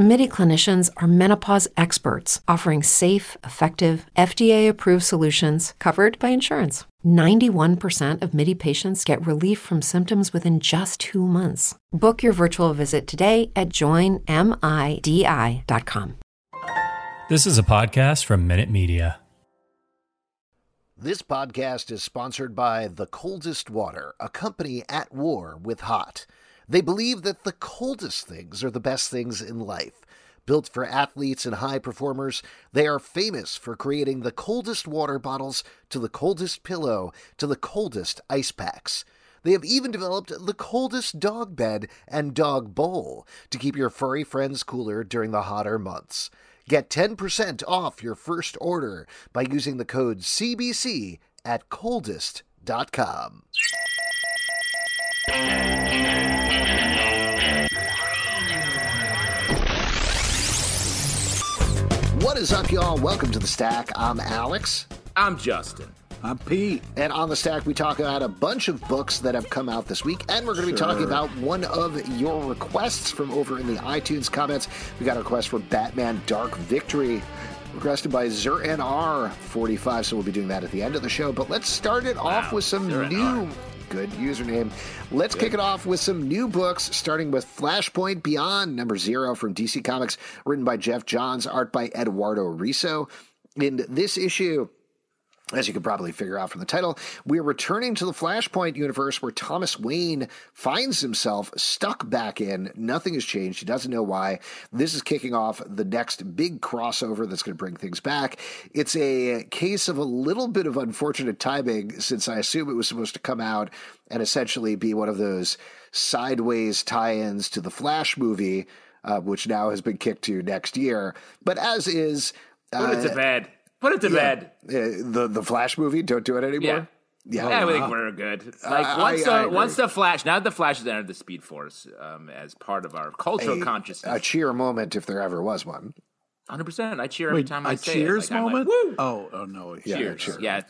MIDI clinicians are menopause experts offering safe, effective, FDA approved solutions covered by insurance. 91% of MIDI patients get relief from symptoms within just two months. Book your virtual visit today at joinmidi.com. This is a podcast from Minute Media. This podcast is sponsored by The Coldest Water, a company at war with hot. They believe that the coldest things are the best things in life. Built for athletes and high performers, they are famous for creating the coldest water bottles to the coldest pillow to the coldest ice packs. They have even developed the coldest dog bed and dog bowl to keep your furry friends cooler during the hotter months. Get 10% off your first order by using the code CBC at coldest.com. What is up, y'all? Welcome to the stack. I'm Alex. I'm Justin. I'm Pete. And on the stack, we talk about a bunch of books that have come out this week, and we're going to be talking about one of your requests from over in the iTunes comments. We got a request for Batman Dark Victory, requested by ZerNR45, so we'll be doing that at the end of the show. But let's start it off with some ZerNR. new. Good username. Let's kick it off with some new books, starting with Flashpoint Beyond, number zero from DC Comics, written by Geoff Johns, art by Eduardo Risso. In this issue, as you can probably figure out from the title, we're returning to the Flashpoint universe where Thomas Wayne finds himself stuck back in. Nothing has changed. He doesn't know why. This is kicking off the next big crossover that's going to bring things back. It's a case of a little bit of unfortunate timing since I assume it was supposed to come out and essentially be one of those sideways tie ins to the Flash movie, uh, which now has been kicked to next year. But as is. Put it to uh, bed. Put it to bed. uh, the the Flash movie. Don't do it anymore. Yeah, Yeah, I think we're good. Like I- once I the agree. once the Flash, now that the Flash has entered the Speed Force um, as part of our cultural a, a cheer moment if there ever was one. Hundred percent. I cheer every Wait, time I say cheers it. Like, I'm like, moment? Woo! oh, oh no. Yeah, cheers. cheer. Yeah,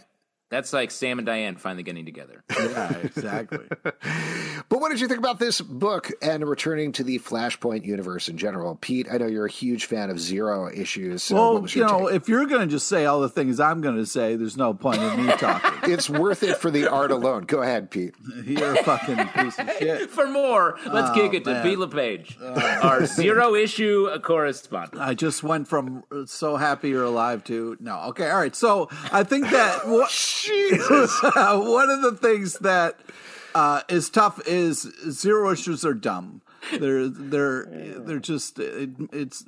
that's like Sam and Diane finally getting together. Yeah, exactly. But what did you think about this book and returning to the Flashpoint universe in general? Pete, I know you're a huge fan of Zero issues. So well, you know, take? if you're going to just say all the things I'm going to say, there's no point in me talking. it's worth it for the art alone. Go ahead, Pete. You're a fucking piece of shit. For more, let's kick it to Oh, man. Pete LePage, our zero issue correspondent. I just went from uh, so happy you're alive to no. Okay, all right. So I think that what, one of the things that uh, is tough is zero issues are dumb. They're they're they're just it, it's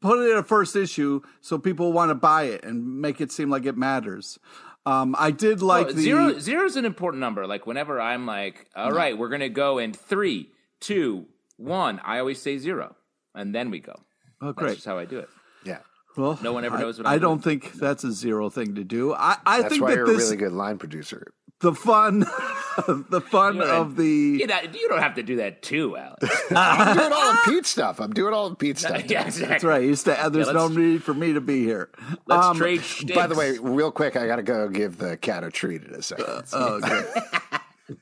put it in a first issue so people want to buy it and make it seem like it matters. Um, I did like Well, the zero zero is an important number. Like whenever I'm like, all right, we're gonna go in three, two, one. I always say zero, and then we go. Oh, That's great. just how I do it. Yeah. Well, No one ever knows what I I'm don't think that's a zero thing to do. I, I That's think why that you're a really good line producer. the fun the fun You're of the You, know, you don't have to do that too, Alex. I'm doing all the Pete's stuff. I'm doing all the Pete's stuff. yeah, exactly. That's right. Used to, there's Yeah, no need for me to be here. Let's Um, trade. By the way, real quick, I got to go give the cat a treat in a second. Oh, okay.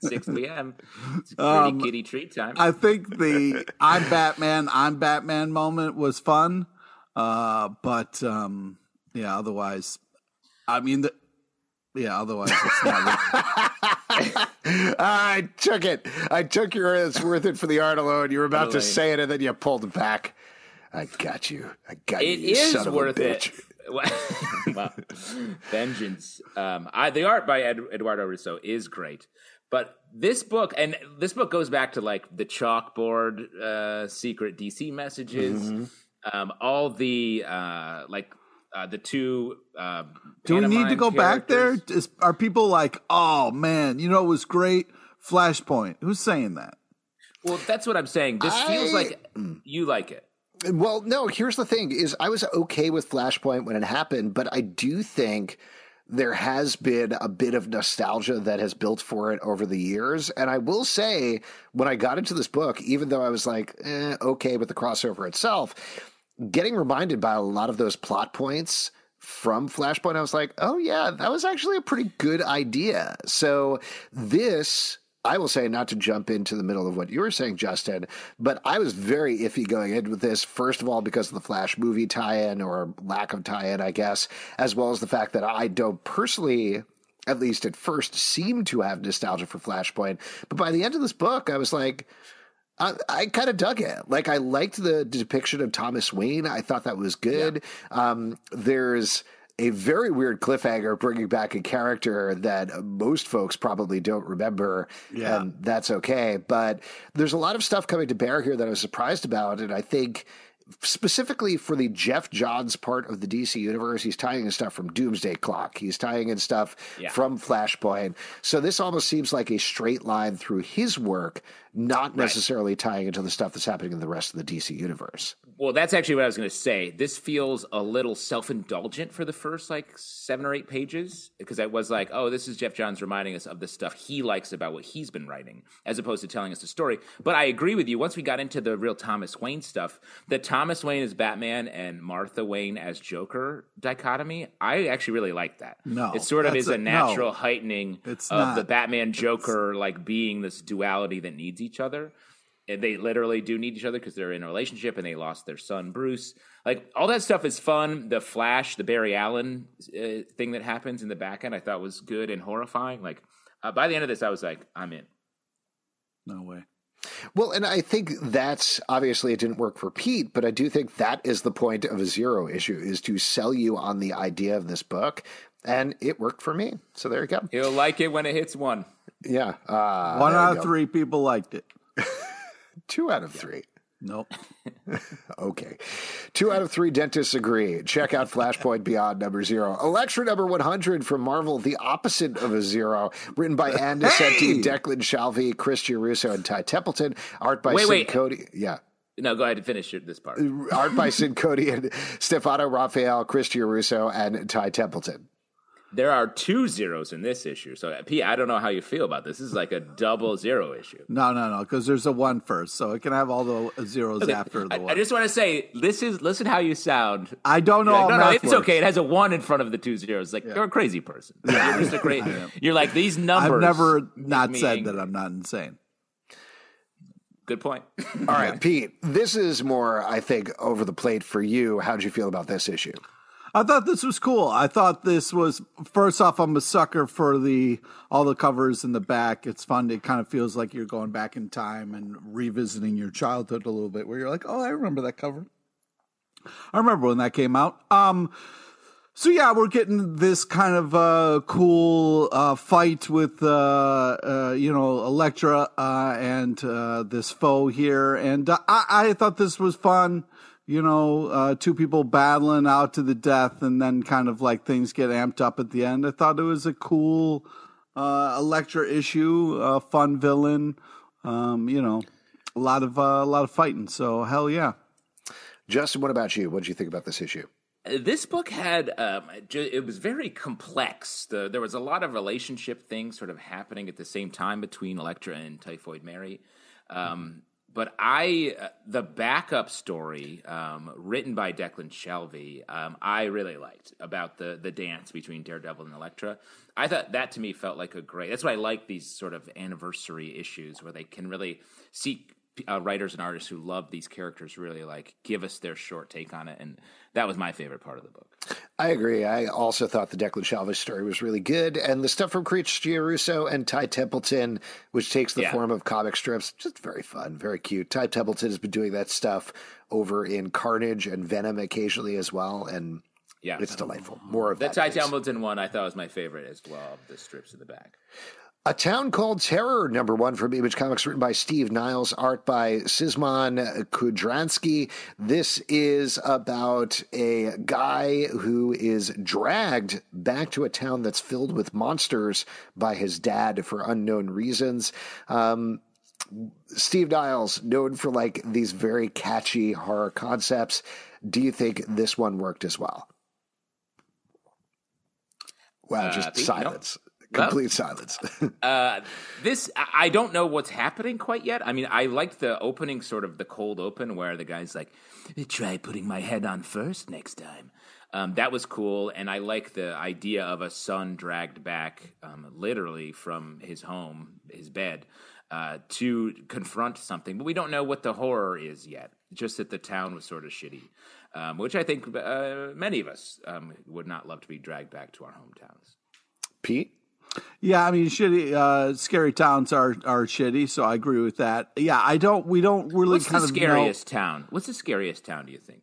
six p.m. It's pretty Um, kitty treat time. I think the I'm Batman, I'm Batman moment was fun. Uh, but um, yeah, otherwise, I mean, the, yeah, otherwise it's not. I took it. I took your it's worth it for the art alone. You were about to say it and then you pulled it back. I got you. I got It you. you is son of a worth bitch. it. wow. Vengeance. Um, I, the art by Ed, Eduardo Risso is great, But this book, and this book goes back to like the chalkboard uh, secret DC messages, Mm-hmm. Um, all the uh, like uh, the two. Uh, Do we need to pantomime go back there? are people like, oh man, you know it was great? Flashpoint. Who's saying that? Well, that's what I'm saying. This feels like you like it. Well, no, here's the thing is I was okay with Flashpoint when it happened, but I do think there has been a bit of nostalgia that has built for it over the years. And I will say, when I got into this book, even though I was like, eh, okay with the crossover itself, getting reminded by a lot of those plot points from Flashpoint, I was like, oh, yeah, that was actually a pretty good idea. So this. I will say, not to jump into the middle of what you were saying, Justin, but I was very iffy going in with this. First of all, because of the Flash movie tie-in or lack of tie-in, I guess, as well as the fact that I don't personally, at least at first, seem to have nostalgia for Flashpoint. But by the end of this book, I was like, I, I kind of dug it. Like I liked the depiction of Thomas Wayne. I thought that was good. Um, there's a very weird cliffhanger bringing back a character that most folks probably don't remember, Yeah. and that's okay. But there's a lot of stuff coming to bear here that I was surprised about, and I think specifically for the Geoff Johns part of the DC universe, he's tying in stuff from Doomsday Clock. He's tying in stuff Yeah. from Flashpoint. So this almost seems like a straight line through his work, not necessarily tying into the stuff that's happening in the rest of the DC universe. Well, that's actually what I was going to say. This feels a little self indulgent for the first like seven or eight pages because I was like, oh, this is Geoff Johns reminding us of the stuff he likes about what he's been writing as opposed to telling us the story. But I agree with you. Once we got into the real Thomas Wayne stuff, the Thomas Wayne as Batman and Martha Wayne as Joker dichotomy, I actually really like that. No, it sort of is a, a- no. natural heightening of not. the Batman Joker like being this duality that needs each other. And they literally do need each other because they're in a relationship and they lost their son Bruce. Like all that stuff is fun. The Flash, the Barry Allen uh, thing that happens in the back end, I thought was good and horrifying. Like uh, by the end of this, I was like, I'm in. No way. Well, and I think that's obviously it didn't work for Pete, but I do think that is the point of a zero issue is to sell you on the idea of this book. And it worked for me. So there you go. He'll like it when it hits one. Yeah. Uh, One out of three people liked it. Two out of three. Nope. Okay. Two out of three dentists agree. Check out Flashpoint Beyond number zero. Elektra number 100 from Marvel, the opposite of a zero. Written by Ann Nocenti, Hey! Declan Shalvey, Chris Giarrusso, and Ty Templeton. Art by Wait, Sid wait. Cody. Yeah. No, go ahead and finish this part. Art by Sid Cody and Stefano Raffaele, Chris Russo, and Ty Templeton. There are two zeros in this issue. So, uh, Pete, I don't know how you feel about this. This is like a double zero issue. No, no, no, because there's a one first, so it can have all the zeros after the I, one. I just want to say, this is listen how you sound. I don't know. Like, no, no, math it's works. okay. It has a one in front of the two zeros. Like you're a crazy person. You're just a great. You're like these numbers. I've never not me said angry. that I'm not insane. Good point. All right, Pete, this is more, I think, over the plate for you. How'd you feel about this issue? I thought this was cool. I thought this was first off, I'm a sucker for the all the covers in the back. It's fun. It kind of feels like you're going back in time and revisiting your childhood a little bit. Where you're like, oh, I remember that cover. I remember when that came out. Um, so yeah, we're getting this kind of uh, cool uh, fight with uh, uh, you know Elektra uh, and uh, this foe here, and I, I thought this was fun. You know, uh, two people battling out to the death, and then kind of like things get amped up at the end. I thought it was a cool uh, Elektra issue, a fun villain. Um, you know, a lot of uh, a lot of fighting. So hell yeah. Justin, what about you? What did you think about this issue? Uh, this book had um, it was very complex. The, there was a lot of relationship things sort of happening at the same time between Elektra and Typhoid Mary. Um, but I, uh, the backup story um, written by Declan Shalvey, um, I really liked about the the dance between Daredevil and Elektra. I thought that to me felt like a great. That's why I like these sort of anniversary issues where they can really see uh, writers and artists who love these characters really like give us their short take on it, and that was my favorite part of the book. I agree. I also thought the Declan Shalvey story was really good. And the stuff from Chris Giarrusso and Ty Templeton, which takes the Yeah. form of comic strips, just very fun, very cute. Ty Templeton has been doing that stuff over in Carnage and Venom occasionally as well. And Yeah, it's delightful. More of the that. Ty. Templeton one I thought was my favorite as well. The strips in the back. A Town Called Terror, number one from Image Comics, written by Steve Niles, art by Szymon Kudranski. This is about a guy who is dragged back to a town that's filled with monsters by his dad for unknown reasons. Um, Steve Niles, known for like these very catchy horror concepts. Do you think this one worked as well? Wow, Uh, just silence. no. Complete silence. Uh, this I I don't know what's happening quite yet. I mean, I liked the opening, sort of the cold open, where the guy's like, "Try putting my head on first next time." Um, that was cool, and I like the idea of a son dragged back, um, literally from his home, his bed, uh, to confront something. But we don't know what the horror is yet. Just that the town was sort of shitty, um, which I think uh, many of us um, would not love to be dragged back to our hometowns. Pete? Yeah, I mean, shitty, uh, scary towns are are shitty, so I agree with that. Yeah, I don't. We don't really What's kind the scariest town? What's the scariest town? Do you think?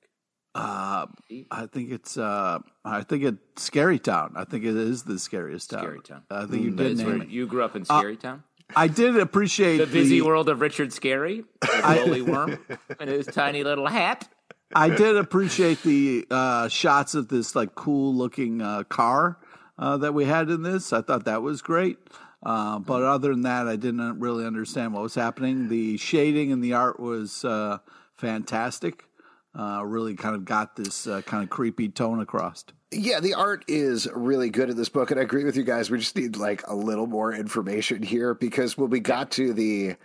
Uh, I think it's. Uh, I think it's Scary Town. I think it is the scariest town. Scary Town. I think you did name it. you grew up in Scary Town. I did appreciate The busy world of Richard Scarry, the lowly worm, and his tiny little hat. I did appreciate the uh, shots of this like cool looking uh, car uh, that we had in this. I thought that was great. Uh, but other than that, I didn't really understand what was happening. The shading and the art was uh, fantastic. Uh, really kind of got this uh, kind of creepy tone across. Yeah, the art is really good in this book, and I agree with you guys. We just need like a little more information here because when we got to the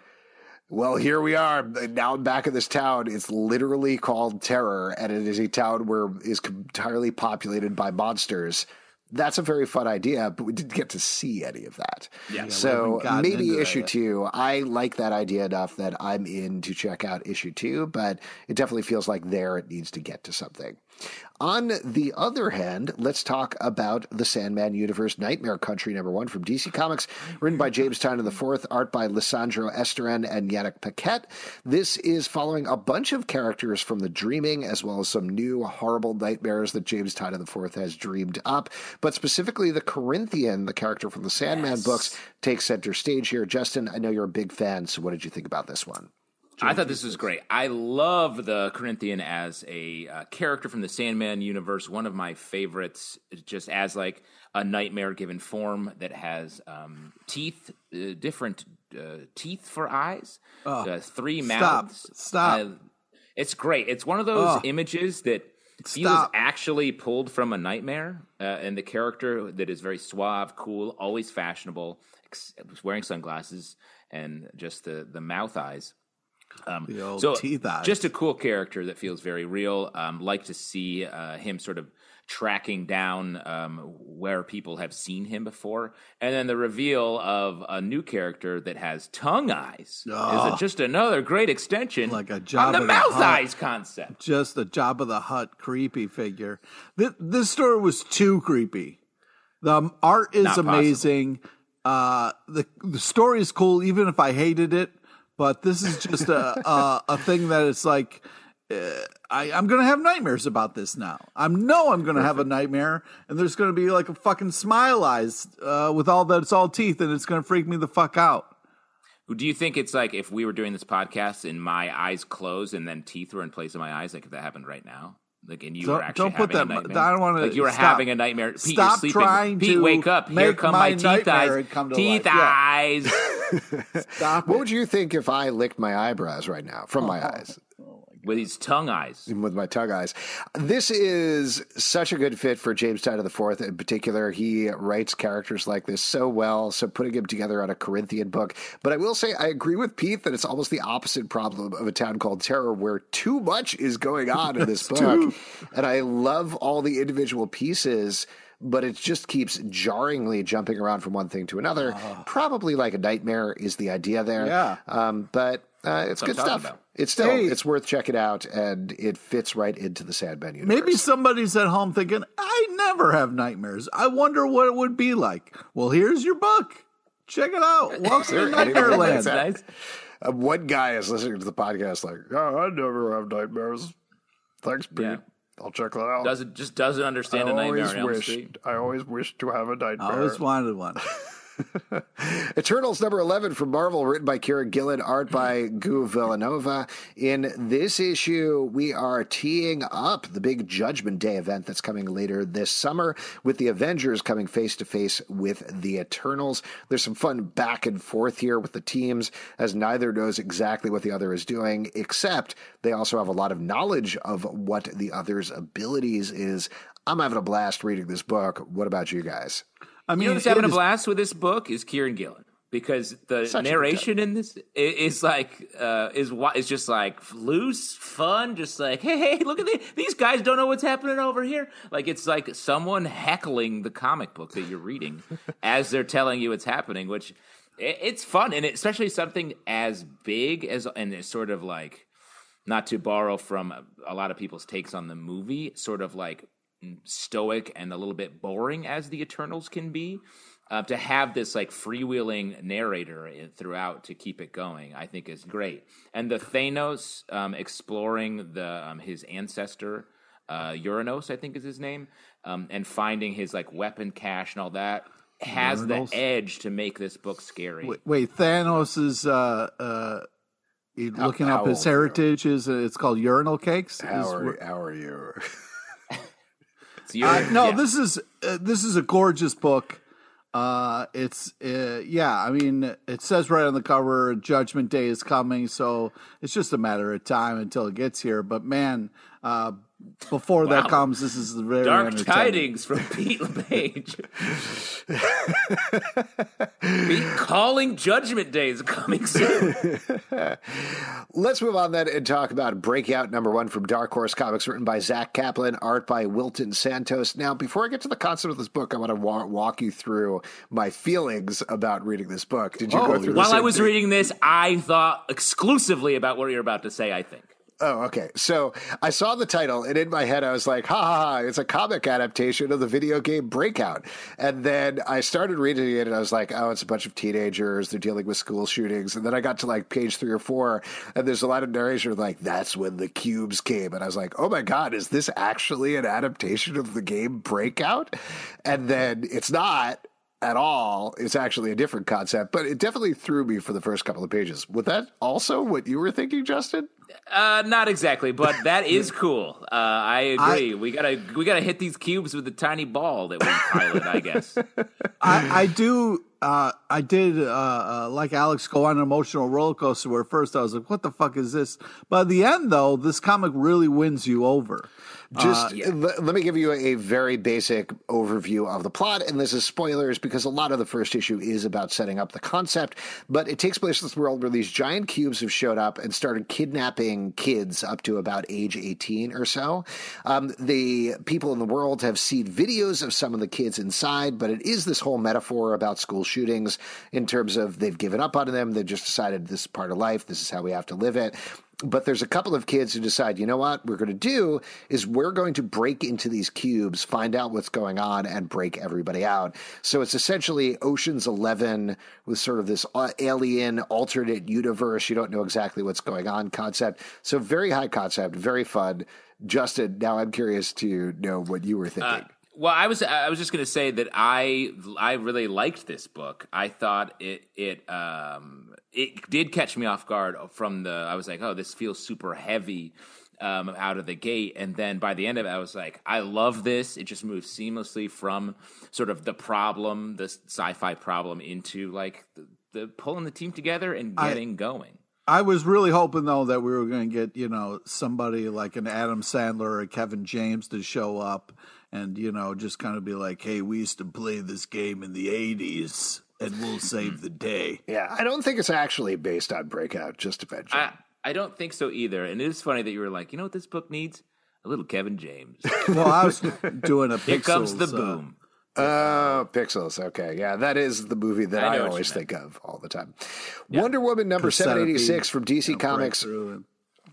well, here we are now I'm back in this town. It's literally called Terror, and it is a town where is entirely populated by monsters. That's a very fun idea, but we didn't get to see any of that. Yeah. Yeah, so we haven't gotten maybe issue two. I like that idea enough that I'm in to check out issue two, but it definitely feels like there it needs to get to something. On the other hand, let's talk about the Sandman Universe Nightmare Country number one from DC Comics, written by James Tynion IV, art by Lisandro Estherren and Yannick Paquette. This is following a bunch of characters from the Dreaming, as well as some new horrible nightmares that James Tynion IV has dreamed up. But specifically, the Corinthian, the character from the Sandman books, takes center stage here. Justin, I know you're a big fan, so what did you think about this one? I thought this was great. I love the Corinthian as a uh, character from the Sandman universe. One of my favorites, just as like a nightmare given form that has um, teeth, uh, different uh, teeth for eyes, uh, three mouths. Stop. Uh, it's great. It's one of those Oh. images that feels Stop. actually pulled from a nightmare, uh, and the character that is very suave, cool, always fashionable, ex- wearing sunglasses, and just the the mouth eyes. Um, The old so just a cool character that feels very real. Um, like to see uh, him sort of tracking down um, where people have seen him before, and then the reveal of a new character that has tongue eyes Oh. is just another great extension, Like a on Jabba the the mouth Hutt. eyes concept. just a Jabba the Hutt creepy figure. This, this story was too creepy. The um, art is Not amazing. Uh, the the story is cool, even if I hated it. But this is just a a, a thing that it's like. Uh, I, I'm gonna have nightmares about this now. I know I'm gonna have a nightmare, and there's gonna be like a fucking smile eyes uh, with all that it's all teeth, and it's gonna freak me the fuck out. Do you think it's like if we were doing this podcast and my eyes closed and then teeth were in place of my eyes, like if that happened right now? Like, and you Don't- were actually don't put having that- a nightmare. I don't wanna- Like you were stop. having a nightmare. Pete, you're Stop sleeping. trying Pete, to wake up! Here come my my, teeth eyes. to teeth. Yeah. eyes. Stop What it. would you think if I licked my eyebrows right now from my Oh. eyes? with his tongue eyes. with my tongue eyes. This is such a good fit for James Tynion IV in particular. He writes characters like this so well. So putting him together on a Corinthian book. But I will say, I agree with Pete that it's almost the opposite problem of a town called Terror, where too much is going on in this book. And I love all the individual pieces. But it just keeps jarringly jumping around from one thing to another. Probably like a nightmare is the idea there. Yeah. Um, but uh, it's That's good what I'm talking stuff. about. It's still Hey. it's worth checking out, and it fits right into the Sandman universe. Maybe somebody's at home thinking, I never have nightmares. I wonder what it would be like. Well, here's your book. Check it out. Welcome to Nightmare Land. Nice. Uh, one guy is listening to the podcast, like, "Oh, I never have nightmares." Thanks, Pete. Yeah. I'll check that out. Doesn't just doesn't understand a nightmare always on Elm wished. Street. I always wished to have a nightmare. I always wanted one. Eternals number 11 from Marvel, written by Kieron Gillen, art by Guiu Vilanova. In this issue, we are teeing up the big Judgment Day event that's coming later this summer with the Avengers coming face to face with the Eternals. There's some fun back and forth here with the teams as neither knows exactly what the other is doing, except they also have a lot of knowledge of what the other's abilities is. I'm having a blast reading this book. What about you guys? I mean, you know what's having a blast with this book is Kieron Gillen because the Such narration in this is like uh, is is just like loose, fun, just like hey, hey, look at the, these guys don't know what's happening over here. Like it's like someone heckling the comic book that you're reading as they're telling you what's happening, which it, it's fun and it, especially something as big as and it's sort of like not to borrow from a lot of people's takes on the movie, sort of like stoic and a little bit boring as the Eternals can be, uh, to have this like freewheeling narrator throughout to keep it going, I think is great. And the Thanos um, exploring the um, his ancestor, uh, Uranos, I think is his name, um, and finding his like weapon cache and all that has Uranos? the edge to make this book scary. Wait, wait Thanos is. Uh, uh looking how, up his heritage is it's called urinal cakes. How are, how are you? Uh, no, yeah. this is uh, this is a gorgeous book. Uh, it's uh, yeah, I mean, it says right on the cover, Judgment Day is coming, so it's just a matter of time until it gets here. But man, uh, before wow. that comes, this is the very dark tidings from Pete LePage. Be calling Judgment Day is coming soon. Let's move on then and talk about Breakout number one from Dark Horse Comics, written by Zack Kaplan, art by Wilton Santos. Now, before I get to the concept of this book, I want to wa- walk you through my feelings about reading this book. Did you oh, go through? While I was thing? reading this, I thought exclusively about what you're about to say. I think. Oh, okay. So I saw the title, and in my head, I was like, ha ha ha, it's a comic adaptation of the video game Breakout. And then I started reading it, and I was like, oh, it's a bunch of teenagers. They're dealing with school shootings. And then I got to like page three or four, and there's a lot of narration like, that's when the cubes came. And I was like, oh my God, is this actually an adaptation of the game Breakout? And then it's not at all. It's actually a different concept, but it definitely threw me for the first couple of pages. Was that also what you were thinking, Justin? Uh, not exactly, but that is cool. Uh, I agree. I, we gotta we gotta hit these cubes with the tiny ball that we pilot. I guess. I, I do. Uh, I did uh, uh, like Alex go on an emotional roller coaster. Where first I was like, "What the fuck is this?" But at the end, though, this comic really wins you over. Just uh, yeah. l- let me give you a, a, very basic overview of the plot, and this is spoilers because a lot of the first issue is about setting up the concept. But it takes place in this world where these giant cubes have showed up and started kidnapping kids up to about age 18 or so. Um, the people in the world have seen videos of some of the kids inside, but it is this whole metaphor about school shootings in terms of they've given up on them. They've just decided this is part of life. This is how we have to live it but there's a couple of kids who decide, you know what, we're going to do is we're going to break into these cubes, find out what's going on, and break everybody out. So it's essentially Ocean's Eleven with sort of this uh, alien alternate universe. You don't know exactly what's going on concept. So very high concept, very fun. Justin, now I'm curious to know what you were thinking. Uh, well, I was I was just going to say that I I really liked this book. I thought it it um it did catch me off guard from the I was like, "Oh, this feels super heavy." Um, out of the gate, and then by the end of it, I was like, "I love this." It just moves seamlessly from sort of the problem, the sci-fi problem, into like the, the pulling the team together and getting I, going. I was really hoping though that we were going to get you know somebody like an Adam Sandler or Kevin James to show up and you know just kind of be like, "Hey, we used to play this game in the '80s, and we'll save the day." Yeah, I don't think it's actually based on Breakout. Just to mention, I, I don't think so either. And it is funny that you were like, you know what this book needs? A little Kevin James. well, I was doing a. Pixels, Here comes the uh, boom. Oh, Pixels. Okay. Yeah, that is the movie that I, I always think of all the time. Yeah. Wonder Woman number 786 from DC Comics.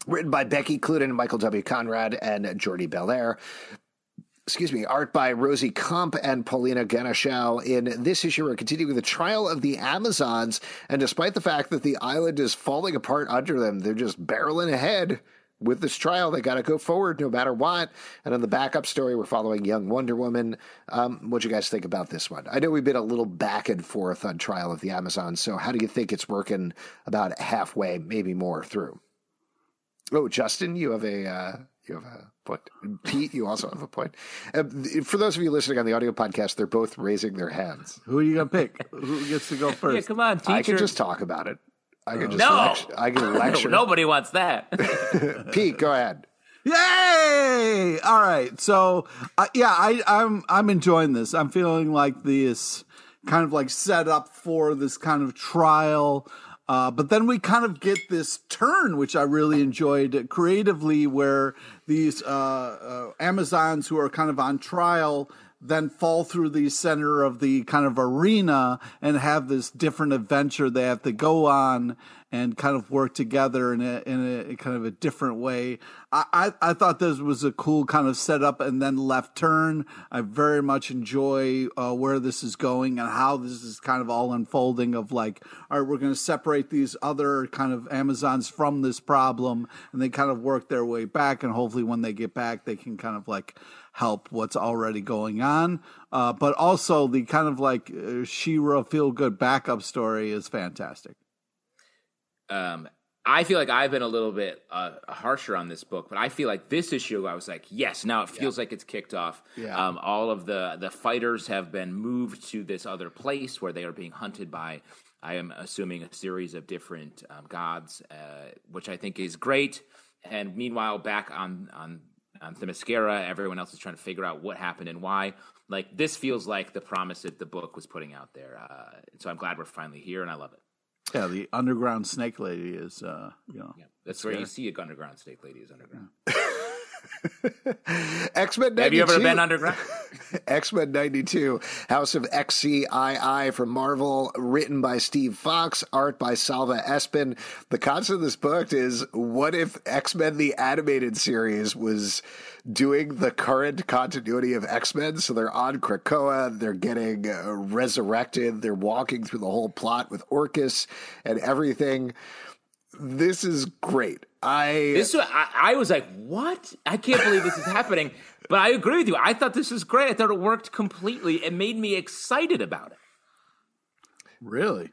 Written by Becky Cloonan, Michael W. Conrad, and Jordie Bellaire excuse me, art by Rosie Kump and Paulina Ganucheau. In this issue, we're continuing with the trial of the Amazons, and despite the fact that the island is falling apart under them, they're just barreling ahead with this trial, they got to go forward no matter what. And on the backup story, we're following young Wonder Woman. Um, what do you guys think about this one? I know we've been a little back and forth on Trial of the Amazons, So, how do you think it's working about halfway, maybe more through? Oh, Justin, you have a uh, you have a point. Pete, you also have a point. Uh, for those of you listening on the audio podcast, they're both raising their hands. Who are you gonna pick? Who gets to go first? Yeah, come on, teacher. I can just talk about it. I can just No! lecture. I can lecture. Nobody wants that. Pete, go ahead. Yay! All right, so uh, yeah, I, I'm I'm enjoying this. I'm feeling like this kind of like set up for this kind of trial. Uh, but then we kind of get this turn, which I really enjoyed creatively, where these uh, uh, Amazons who are kind of on trial then fall through the center of the kind of arena and have this different adventure they have to go on and kind of work together in a in a kind of a different way. I, I, I thought this was a cool kind of setup and then left turn. I very much enjoy uh, where this is going and how this is kind of all unfolding. Of like, all right, we're going to separate these other kind of Amazons from this problem, and they kind of work their way back. And hopefully, when they get back, they can kind of like help what's already going on. Uh, but also the kind of like uh, Shira feel good backup story is fantastic. um, I feel like I've been a little bit uh, harsher on this book, but I feel like this issue, I was like, yes, now it feels like it's kicked off. Yeah. Um, all of the the fighters have been moved to this other place where they are being hunted by, I am assuming, a series of different um, gods, uh, which I think is great. And meanwhile, back on on on Themyscira, everyone else is trying to figure out what happened and why. Like this feels like the promise that the book was putting out there. Uh, so I'm glad we're finally here, and I love it. Yeah, the underground snake lady is, uh, you know, Yeah, that's where you see a underground snake lady is underground. X Men. Have you ever been underground? X Men 92, House of XCII from Marvel, written by Steve Foxe, art by Salva Espin. The concept of this book is what if X Men the animated series was doing the current continuity of X Men? So they're on Krakoa, they're getting uh, resurrected, they're walking through the whole plot with Orchis and everything. This is great. I This I, I was like, what? I can't believe this is happening. But I agree with you. I thought this was great. I thought it worked completely. It made me excited about it. really.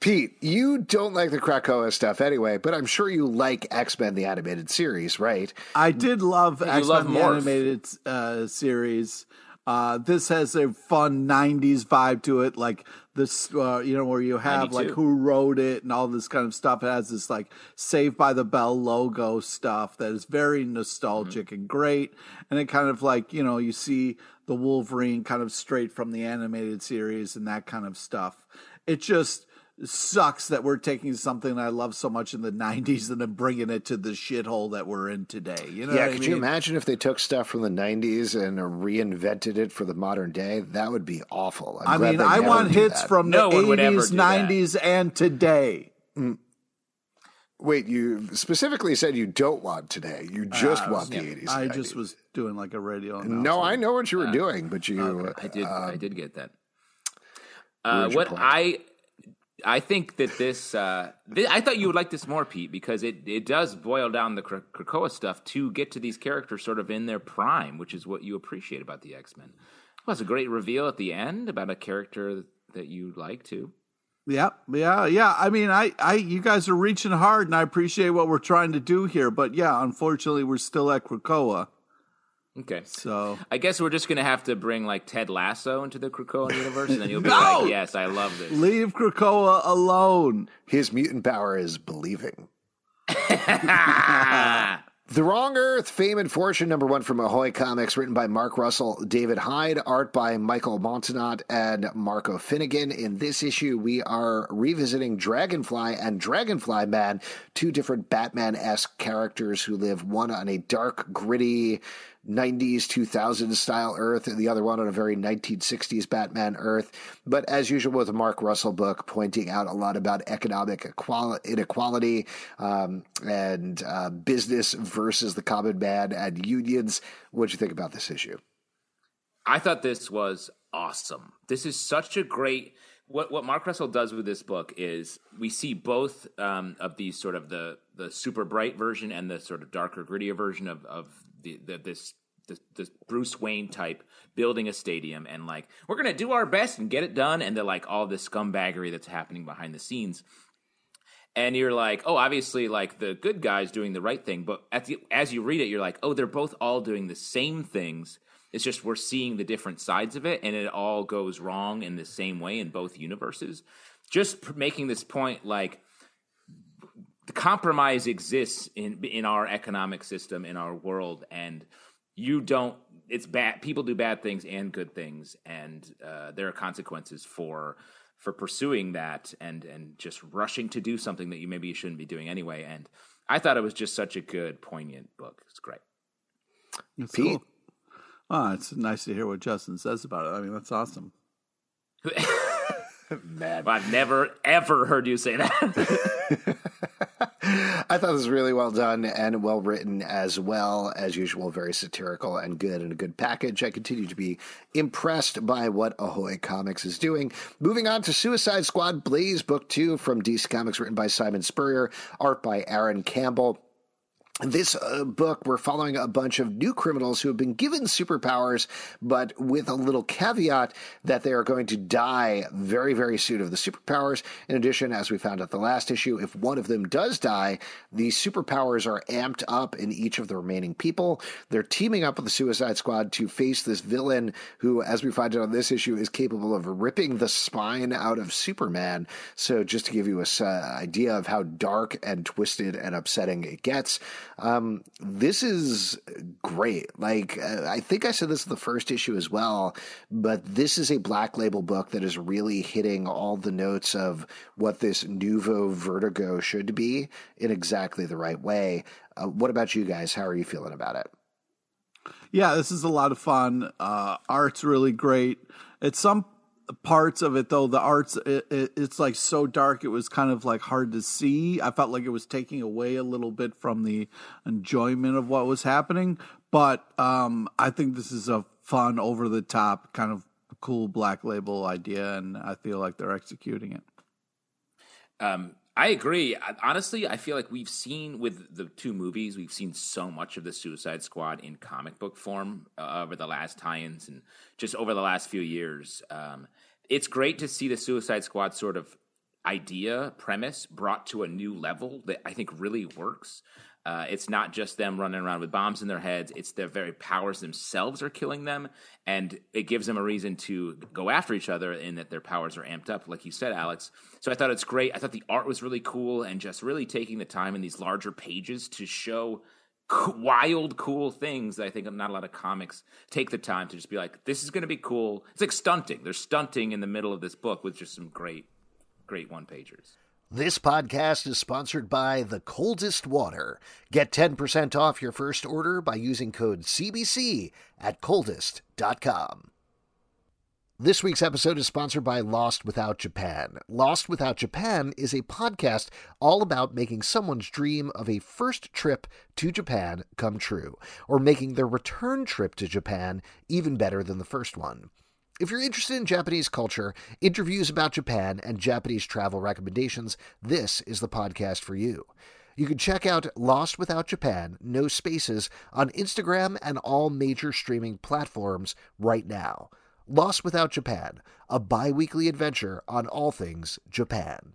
Pete, you don't like the Krakoa stuff anyway, but I'm sure you like X Men the animated series, right? I did love X Men the animated uh, series. Uh, this has a fun '90s vibe to it, like this, uh, you know, where you have 92. like who wrote it and all this kind of stuff. It has this like Saved by the Bell logo stuff that is very nostalgic and great, and it kind of like you know you see the Wolverine kind of straight from the animated series and that kind of stuff. It just sucks that we're taking something I love so much in the '90s and then bringing it to the shithole that we're in today. You know? yeah, what I could mean? you imagine if they took stuff from the 90s and reinvented it for the modern day? That would be awful. I'm I mean, I want hits that. from No the one would ever 80s, do that. 90s, and today. Wait, you specifically said you don't want today. You just want the 80s. I and just was doing like a radio. No, I know what you were doing, but you. I did. um, I did get that. Uh, where's what? I I think that this, uh, thi- I thought you would like this more, Pete, because it, it does boil down the Krakoa stuff to get to these characters sort of in their prime, which is what you appreciate about the X Men. It was a great reveal at the end about a character that you like too. Yeah, yeah, yeah. I mean, I, I, you guys are reaching hard, and I appreciate what we're trying to do here. But yeah, unfortunately, we're still at Krakoa. Okay. So I guess we're just going to have to bring like Ted Lasso into the Krakoa universe, and then you'll be No! like, "Yes, I love this." leave Krakoa alone. His mutant power is believing. The Wrong Earth, Fame and Fortune, number one from Ahoy Comics, written by Mark Russell, David Hyde, art by Michael Montenat and Marco Finnegan. In this issue, we are revisiting Dragonfly and Dragonfly Man, two different Batman esque characters who live one on a dark, gritty, 90s, 2000s style Earth, and the other one on a very 1960s Batman Earth. But as usual with a Mark Russell book, pointing out a lot about economic inequality um, and uh, business versus the common man and unions. What do you think about this issue? I thought this was awesome. This is such a great what what Mark Russell does with this book is we see both um, of these sort of the the super bright version and the sort of darker, grittier version of of the, the this. Bruce Wayne type building a stadium and like we're gonna do our best and get it done and they're like all this scumbaggery that's happening behind the scenes and you're like, oh, obviously, like the good guy's doing the right thing. But the, as you read it, you're like, oh, they're both all doing the same things. It's just we're seeing the different sides of it, and it all goes wrong in the same way in both universes. Just making this point, like the compromise exists in in our economic system, in our world, and you don't. It's bad. People do bad things and good things, and uh, there are consequences for for pursuing that and and just rushing to do something that you maybe you shouldn't be doing anyway. And I thought it was just such a good, poignant book. It's great. It's Pete. Cool. Oh, it's nice to hear what Justin says about it. I mean, that's awesome. Mad. I've never ever heard you say that. I thought it was really well done and well written as well as usual. Very satirical and good and a good package. I continue to be impressed by what Ahoy Comics is doing. Moving on to Suicide Squad Blaze Book Two from DC Comics, written by Simon Spurrier, art by Aaron Campbell this uh, book, we're following a bunch of new criminals who have been given superpowers, but with a little caveat that they are going to die very, very soon of the superpowers. In addition, as we found at the last issue, if one of them does die, the superpowers are amped up in each of the remaining people. They're teaming up with the Suicide Squad to face this villain who, as we find out on this issue, is capable of ripping the spine out of Superman. So, just to give you an uh, idea of how dark and twisted and upsetting it gets. Um, this is great. Like, uh, I think I said this in the first issue as well, but this is a black label book that is really hitting all the notes of what this nouveau vertigo should be in exactly the right way. Uh, what about you guys? How are you feeling about it? Yeah, this is a lot of fun. Uh, art's really great. At some parts of it though the arts it, it, it's like so dark it was kind of like hard to see. I felt like it was taking away a little bit from the enjoyment of what was happening. But um i think this is a fun over the top kind of cool black label idea and i feel like they're executing it. Um I agree. Honestly, I feel like we've seen with the two movies, we've seen so much of the Suicide Squad in comic book form uh, over the last tie-ins and just over the last few years. Um, it's great to see the Suicide Squad sort of idea premise brought to a new level that I think really works. Uh, it's not just them running around with bombs in their heads. It's their very powers themselves are killing them, and it gives them a reason to go after each other in that their powers are amped up, like you said, Alex. So I thought it's great. I thought the art was really cool, and just really taking the time in these larger pages to show wild, cool things that I think not a lot of comics take the time to just be like, this is going to be cool. It's like stunting. They're stunting in the middle of this book with just some great, great one pagers. This podcast is sponsored by The Coldest Water. Get 10% off your first order by using code CBC at coldest.com. This week's episode is sponsored by Lost Without Japan. Lost Without Japan is a podcast all about making someone's dream of a first trip to Japan come true, or making their return trip to Japan even better than the first one. If you're interested in Japanese culture, interviews about Japan, and Japanese travel recommendations, this is the podcast for you. You can check out Lost Without Japan, no spaces, on Instagram and all major streaming platforms right now. Lost Without Japan, a bi weekly adventure on all things Japan.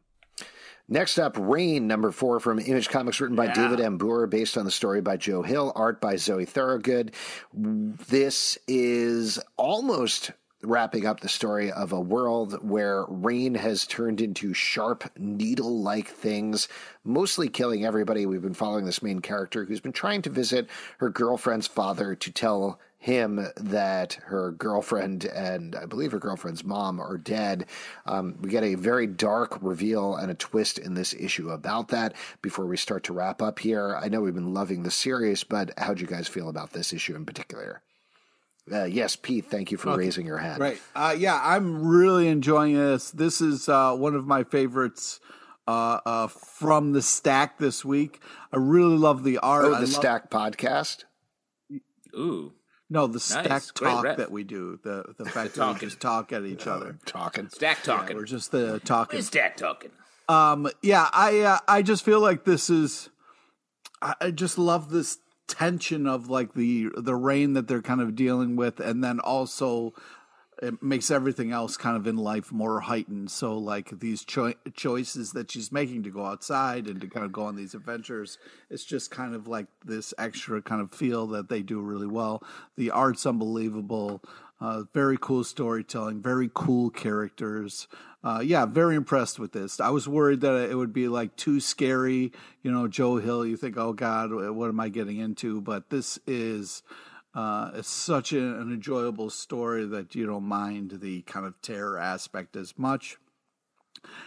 Next up, Rain, number four from Image Comics, written by yeah. David Embure, based on the story by Joe Hill, art by Zoe Thorogood. This is almost wrapping up the story of a world where rain has turned into sharp, needle like things, mostly killing everybody. We've been following this main character who's been trying to visit her girlfriend's father to tell him that her girlfriend and I believe her girlfriend's mom are dead. Um, we get a very dark reveal and a twist in this issue about that before we start to wrap up here. I know we've been loving the series, but how'd you guys feel about this issue in particular? Uh, yes, Pete, thank you for okay. raising your hand. Right. Uh, yeah, I'm really enjoying this. This is uh, one of my favorites uh, uh, from the stack this week. I really love the art. Oh, the love- stack podcast? Ooh. No, the stack Nice. Great talk rep. that we do, the the fact that we just talk at each other. Talking. Stack talking. We're just the talking. stack talking. Um, yeah, I uh, I just feel like this is. I, I just love this tension of like the the rain that they're kind of dealing with, and then also it makes everything else kind of in life more heightened. So like these choi- choices that she's making to go outside and to kind of go on these adventures, it's just kind of like this extra kind of feel that they do really well. The art's unbelievable. Uh, very cool storytelling, very cool characters. Uh, yeah, very impressed with this. I was worried that it would be like too scary. You know, Joe Hill, you think, oh God, what am I getting into? But this is uh, it's such a, an enjoyable story that you don't mind the kind of terror aspect as much.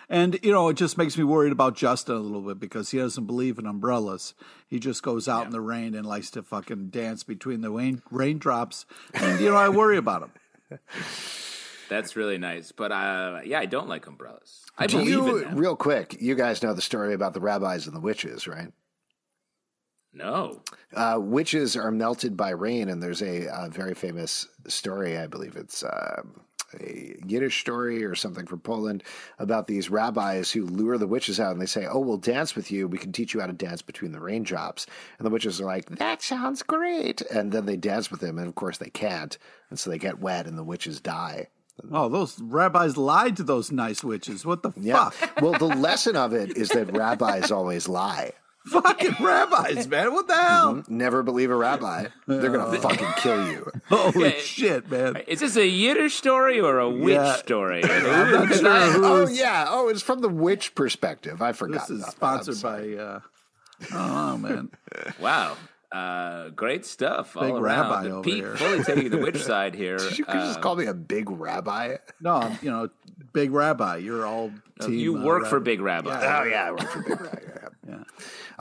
And you know, it just makes me worried about Justin a little bit because he doesn't believe in umbrellas. He just goes out in the rain and likes to fucking dance between the rain, raindrops. And you know, I worry about him. That's really nice. But uh, yeah, I don't like umbrellas. I Do believe you, in them. real quick, you guys know the story about the rabbis and the witches, right? No. Uh, witches are melted by rain, and there's a, uh very famous story. I believe it's um a Yiddish story or something from Poland about these rabbis who lure the witches out, and they say, "Oh, we'll dance with you. We can teach you how to dance between the raindrops." And the witches are like, "That sounds great!" And then they dance with them, and of course they can't, and so they get wet, and the witches die. Oh, those rabbis lied to those nice witches. What the Yeah. fuck? well, the lesson of it is that rabbis always lie. Fucking rabbis, man. What the hell? Never believe a rabbi. They're gonna fucking kill you. Holy Yeah. shit, man. Is this a Yiddish story or a witch Yeah. story? I'm not sure who's. Oh yeah. Oh, it's from the witch perspective. I forgot. This is sponsored by. Uh, oh man, Wow. Uh, great stuff all Big around. rabbi And over Pete here. fully taking the witch side here. Did you just Um, call me a big rabbi? no, I'm, you know, big rabbi. You're all team. you uh, work for. Big Rabbi. Oh yeah, I work for Big Rabbi.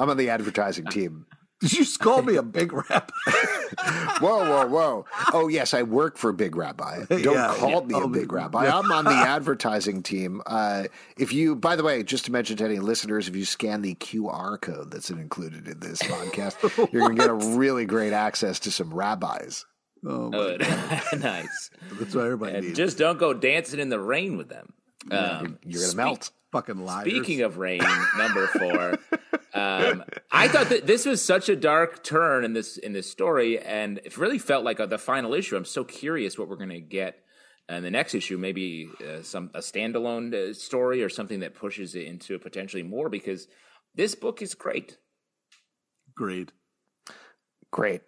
Yeah. I'm on the advertising team. Did you just call me a big rabbi? Whoa, whoa, whoa! Oh yes, I work for Big Rabbi. Don't Yeah, call yeah. me a Oh, Big Rabbi. I'm on the advertising team. Uh, if you, by the way, just to mention to any listeners, if you scan the QR code that's included in this podcast, you're going to get a really great access to some rabbis. Oh, Good. nice. that's what everybody And needs. just don't go dancing in the rain with them. Um, You're going to melt. Fucking liars. Speaking of rain, number four, um, I thought that this was such a dark turn in this in this story, and it really felt like a, the final issue. I'm so curious what we're going to get in the next issue. Maybe uh, some a standalone uh, story or something that pushes it into potentially more because this book is great. Agreed. Great.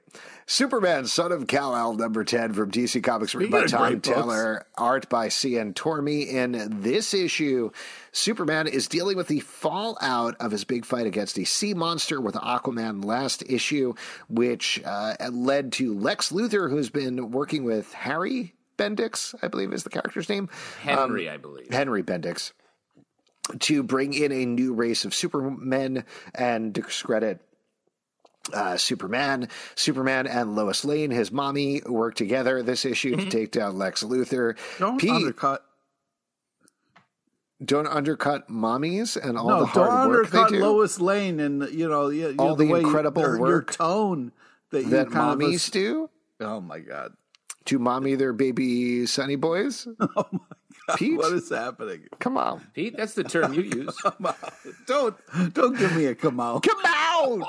Superman, Son of Kal-El, number 10 from DC Comics, written by Tom. Taylor, art by Cian Tormey. In this issue, Superman is dealing with the fallout of his big fight against a sea monster with Aquaman last issue, which uh, led to Lex Luthor, who's been working with Harry Bendix, I believe is the character's name. Henry, I believe. Henry Bendix to bring in a new race of supermen and discredit uh, Superman. Superman and Lois Lane, his mommy, work together this issue to take down Lex Luthor. Don't Pete, undercut. don't undercut mommies and all no, the hard don't work undercut they do Lois Lane and you know, you, you All know, the, the you- incredible their- your work tone that you that kind of mommies do Oh my god! to mommy their baby sunny boys. Oh my god! Pete? What is happening? Come on, Pete, that's the term you use. Don't don't give me a come out. come on,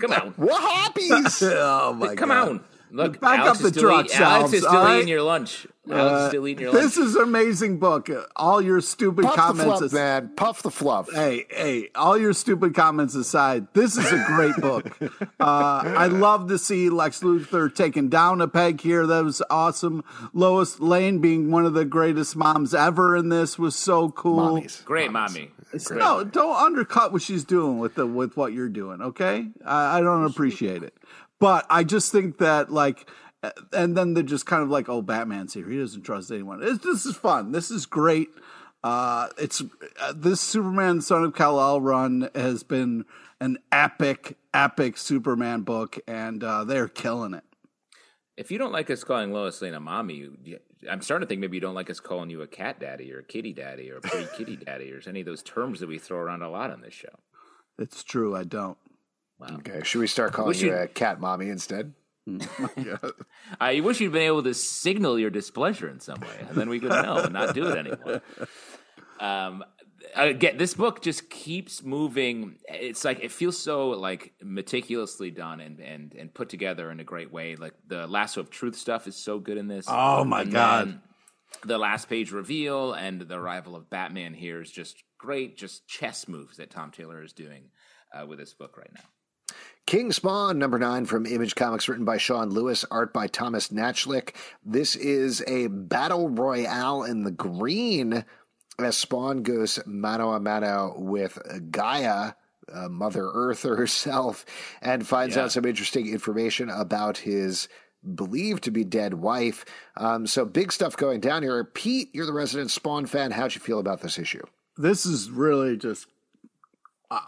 Come on. what happies? Oh my god. Come god! on. Look, Back Alex up is the still truck eat- Alex is still all right? eating your lunch. Alex is still eating your lunch. This is an amazing book. All your stupid Puff the comments. fluff, as- man. Puff the fluff. Hey, hey, all your stupid comments aside, this is a great book. Uh, I love to see Lex Luthor taking down a peg here. That was awesome. Lois Lane being one of the greatest moms ever in this was so cool. Mommies. Great, mommy. No, don't undercut what she's doing with the with what you're doing. Okay, I, I don't appreciate it, but I just think that like, and then they're just kind of like, oh, Batman's here. He doesn't trust anyone. It's, this is fun. This is great. Uh, it's uh, this Superman Son of Kal El run has been an epic, epic Superman book, and uh, they're killing it. If you don't like us calling Lois Lane a mommy, you, you- I'm starting to think maybe you don't like us calling you a cat daddy or a kitty daddy or a pretty kitty daddy or any of those terms that we throw around a lot on this show. It's true. I don't. Okay, should we start calling you you- a cat mommy instead? I wish you'd been able to signal your displeasure in some way, and then we could know and not do it anymore. Um, again, this book just keeps moving. It's like it feels so like meticulously done and and and put together in a great way. Like the lasso of truth stuff is so good in this. Oh my And God. The last page reveal and the arrival of Batman here is just great. Just chess moves that Tom Taylor is doing uh, with this book right now. King Spawn, number nine from Image Comics, written by Sean Lewis, art by Thomas Nachlik. This is a battle royale in the green as Spawn goes mano a mano with Gaia, uh, Mother Earth herself, and finds Yeah. out some interesting information about his believed to be dead wife. Um, so big stuff going down here. Pete, you're the resident Spawn fan. How'd you feel about this issue? this is really just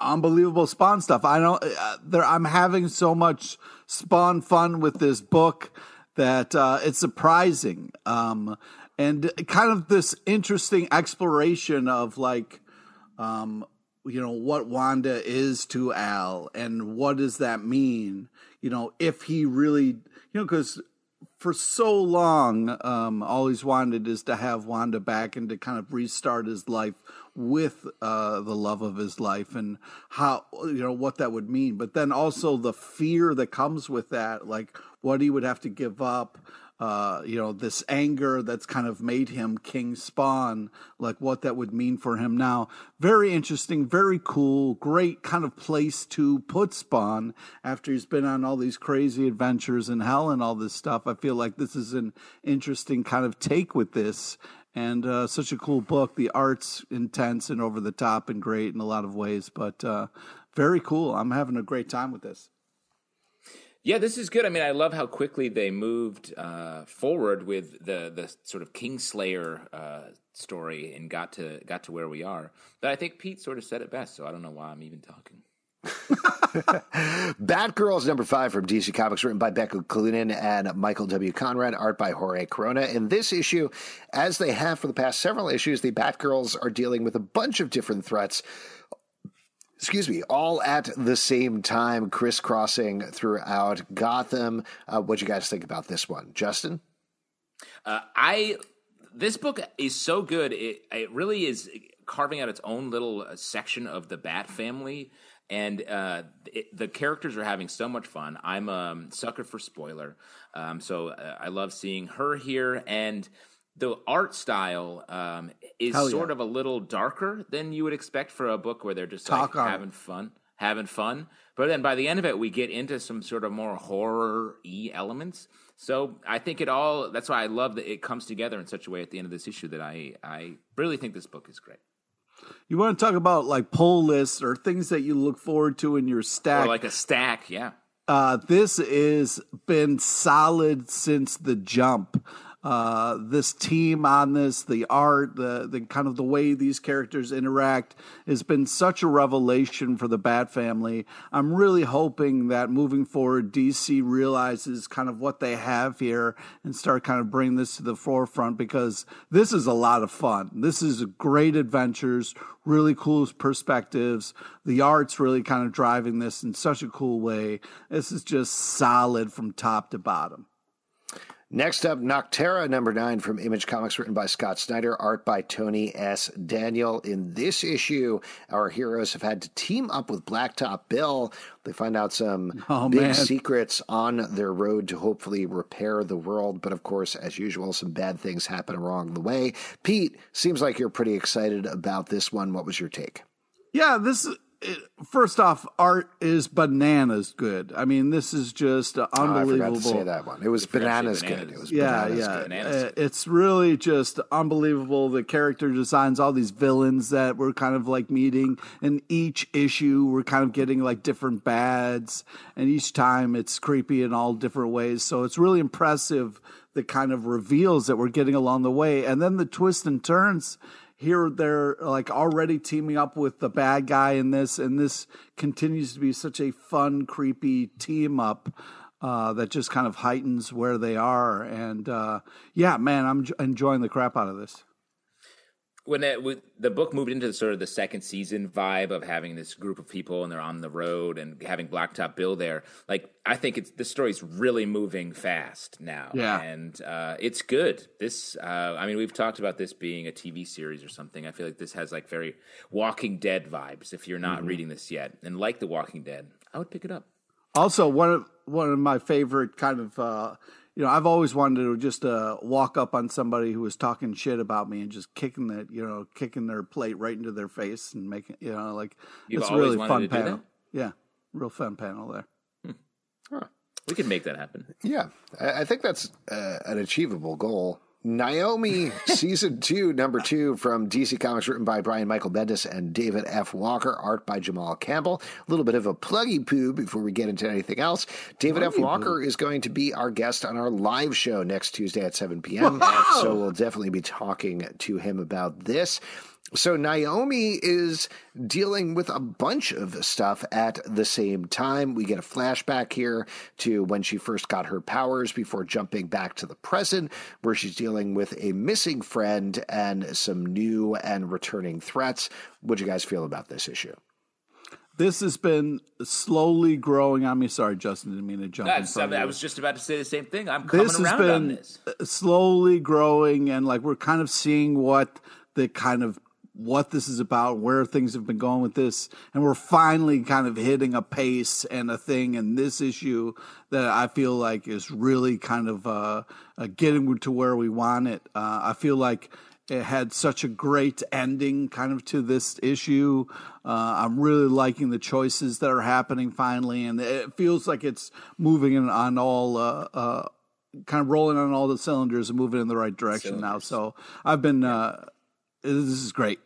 unbelievable spawn stuff. I don't uh, there i'm having so much spawn fun with this book that uh, it's surprising um and kind of this interesting exploration of like um you know what wanda is to al and what does that mean you know if he really you know because for so long, um, all he's wanted is to have Wanda back and to kind of restart his life with uh, the love of his life and how you know what that would mean. But then also the fear that comes with that, like what he would have to give up. Uh, you know, this anger that's kind of made him King Spawn, like what that would mean for him now. Very interesting, very cool, great kind of place to put Spawn after he's been on all these crazy adventures in hell and all this stuff. I feel like this is an interesting kind of take with this and uh, such a cool book. The art's intense and over the top and great in a lot of ways, but uh, very cool. I'm having a great time with this. Yeah, this is good. I mean, I love how quickly they moved uh, forward with the the sort of Kingslayer uh, story and got to got to where we are. But I think Pete sort of said it best, so I don't know why I'm even talking. Batgirls number five from DC Comics, written by Becca Cloonan and Michael W. Conrad, art by Jorge Corona. In this issue, as they have for the past several issues, the Batgirls are dealing with a bunch of different threats. Excuse me, all at the same time, crisscrossing throughout Gotham. Uh, what you guys think about this one, Justin? Uh, I this book is so good. It it really is carving out its own little uh, section of the Bat family, and uh, it, the characters are having so much fun. I'm a sucker for spoiler, um, so uh, I love seeing her here and. The art style um, is Hell yeah. sort of a little darker than you would expect for a book where they're just Talk like it. having fun, having fun. But then by the end of it, we get into some sort of more horror y elements. So I think it all. That's why I love that it comes together in such a way at the end of this issue that I I really think this book is great. You want to talk about like pull lists or things that you look forward to in your stack? Or like a stack, yeah. Uh, this has been solid since the jump. Uh, this team on this, the art, the the kind of the way these characters interact has been such a revelation for the Bat family. I'm really hoping that moving forward, DC realizes kind of what they have here and start kind of bringing this to the forefront because this is a lot of fun. This is great adventures, really cool perspectives. The art's really kind of driving this in such a cool way. This is just solid from top to bottom. Next up, Nocterra, number nine from Image Comics, written by Scott Snyder, art by Tony S. Daniel. In this issue, our heroes have had to team up with Blacktop Bill. They find out some Oh, big man. secrets on their road to hopefully repair the world. But of course, as usual, some bad things happen along the way. Pete, seems like you're pretty excited about this one. What was your take? Yeah, this it, first off, art is bananas good. I mean, this is just uh, Oh, I unbelievable. forgot to say that one. It was forgot to say bananas, bananas. good. It was yeah, bananas yeah. good. Bananas. Uh, it's really just unbelievable. The character designs, all these villains that we're kind of like meeting, and each issue we're kind of getting like different bads, and each time it's creepy in all different ways. So it's really impressive the kind of reveals that we're getting along the way, and then the twists and turns. Here they're like already teaming up with the bad guy in this, and this continues to be such a fun, creepy team up uh, that just kind of heightens where they are. And uh, yeah, man, I'm enjoying the crap out of this. When it, when the book moved into sort of the second season vibe of having this group of people and they're on the road and having Blacktop Bill there, like I think it's the story's really moving fast now. Yeah. and uh, it's good. This, uh, I mean, we've talked about this being a TV series or something. I feel like this has like very Walking Dead vibes. If you're not reading this yet and like The Walking Dead, I would pick it up. Also, one of one of my favorite kind of uh, you know, I've always wanted to just uh, walk up on somebody who was talking shit about me and just kicking that, you know, kicking their plate right into their face and making, you know, like You've it's a really fun panel. Yeah, real fun panel there. We could make that happen. Yeah, I, I think that's uh, an achievable goal. Naomi season two, number two from DC Comics, written by Brian Michael Bendis and David F. Walker, art by Jamal Campbell. A little bit of a pluggy poo before we get into anything else. David F. Walker is going to be our guest on our live show next Tuesday at 7 p.m. So we'll definitely be talking to him about this. So Naomi is dealing with a bunch of stuff at the same time. We get a flashback here to when she first got her powers before jumping back to the present, where she's dealing with a missing friend and some new and returning threats. What do you guys feel about this issue? This has been slowly growing on me. Sorry, Justin, didn't mean to jump in That's, I, front mean, of I was just about to say the same thing. I'm coming this has around on been this. slowly growing and like we're kind of seeing what the kind of what this is about where things have been going with this and we're finally kind of hitting a pace and a thing in this issue that i feel like is really kind of uh, uh getting to where we want it. Uh, i feel like it had such a great ending kind of to this issue. Uh, i'm really liking the choices that are happening finally and it feels like it's moving in on all uh, uh, kind of rolling on all the cylinders and moving in the right direction now. So I've been, uh, this is great.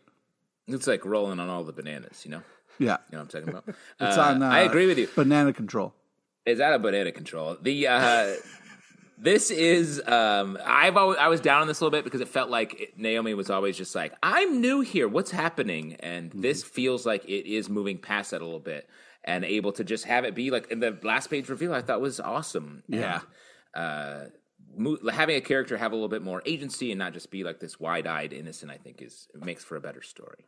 It's like rolling on all the bananas, you know? Yeah. You know what I'm talking about? It's Uh, on, uh, I agree with you. Banana control. Is that a banana control. The uh, this is um, I've always, I was down on this a little bit because it felt like it, Naomi was always just like I'm new here. What's happening? And Mm-hmm. this feels like it is moving past that a little bit and able to just have it be like in the last page reveal. I thought was awesome. Yeah. And, uh, mo- having a character have a little bit more agency and not just be like this wide-eyed innocent, I think is makes for a better story.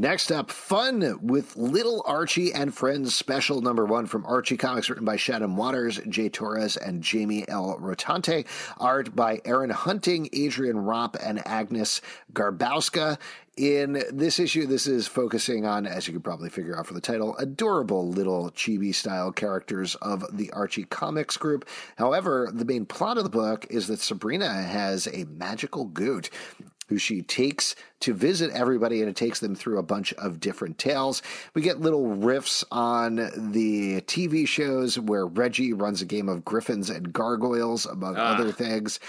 Next up, Fun with Little Archie and Friends special number one from Archie Comics, written by Shadow Waters, J. Torres, and Jamie L. Rotante. Art by Aaron Hunting, Adrian Ropp, and Agnes Garbowska. In this issue, this is focusing on, as you can probably figure out from the title, adorable little chibi style characters of the Archie Comics group. However, the main plot of the book is that Sabrina has a magical goat who she takes to visit everybody and it takes them through a bunch of different tales. We get little riffs on the TV shows where Reggie runs a game of gryphons and gargoyles, among other things.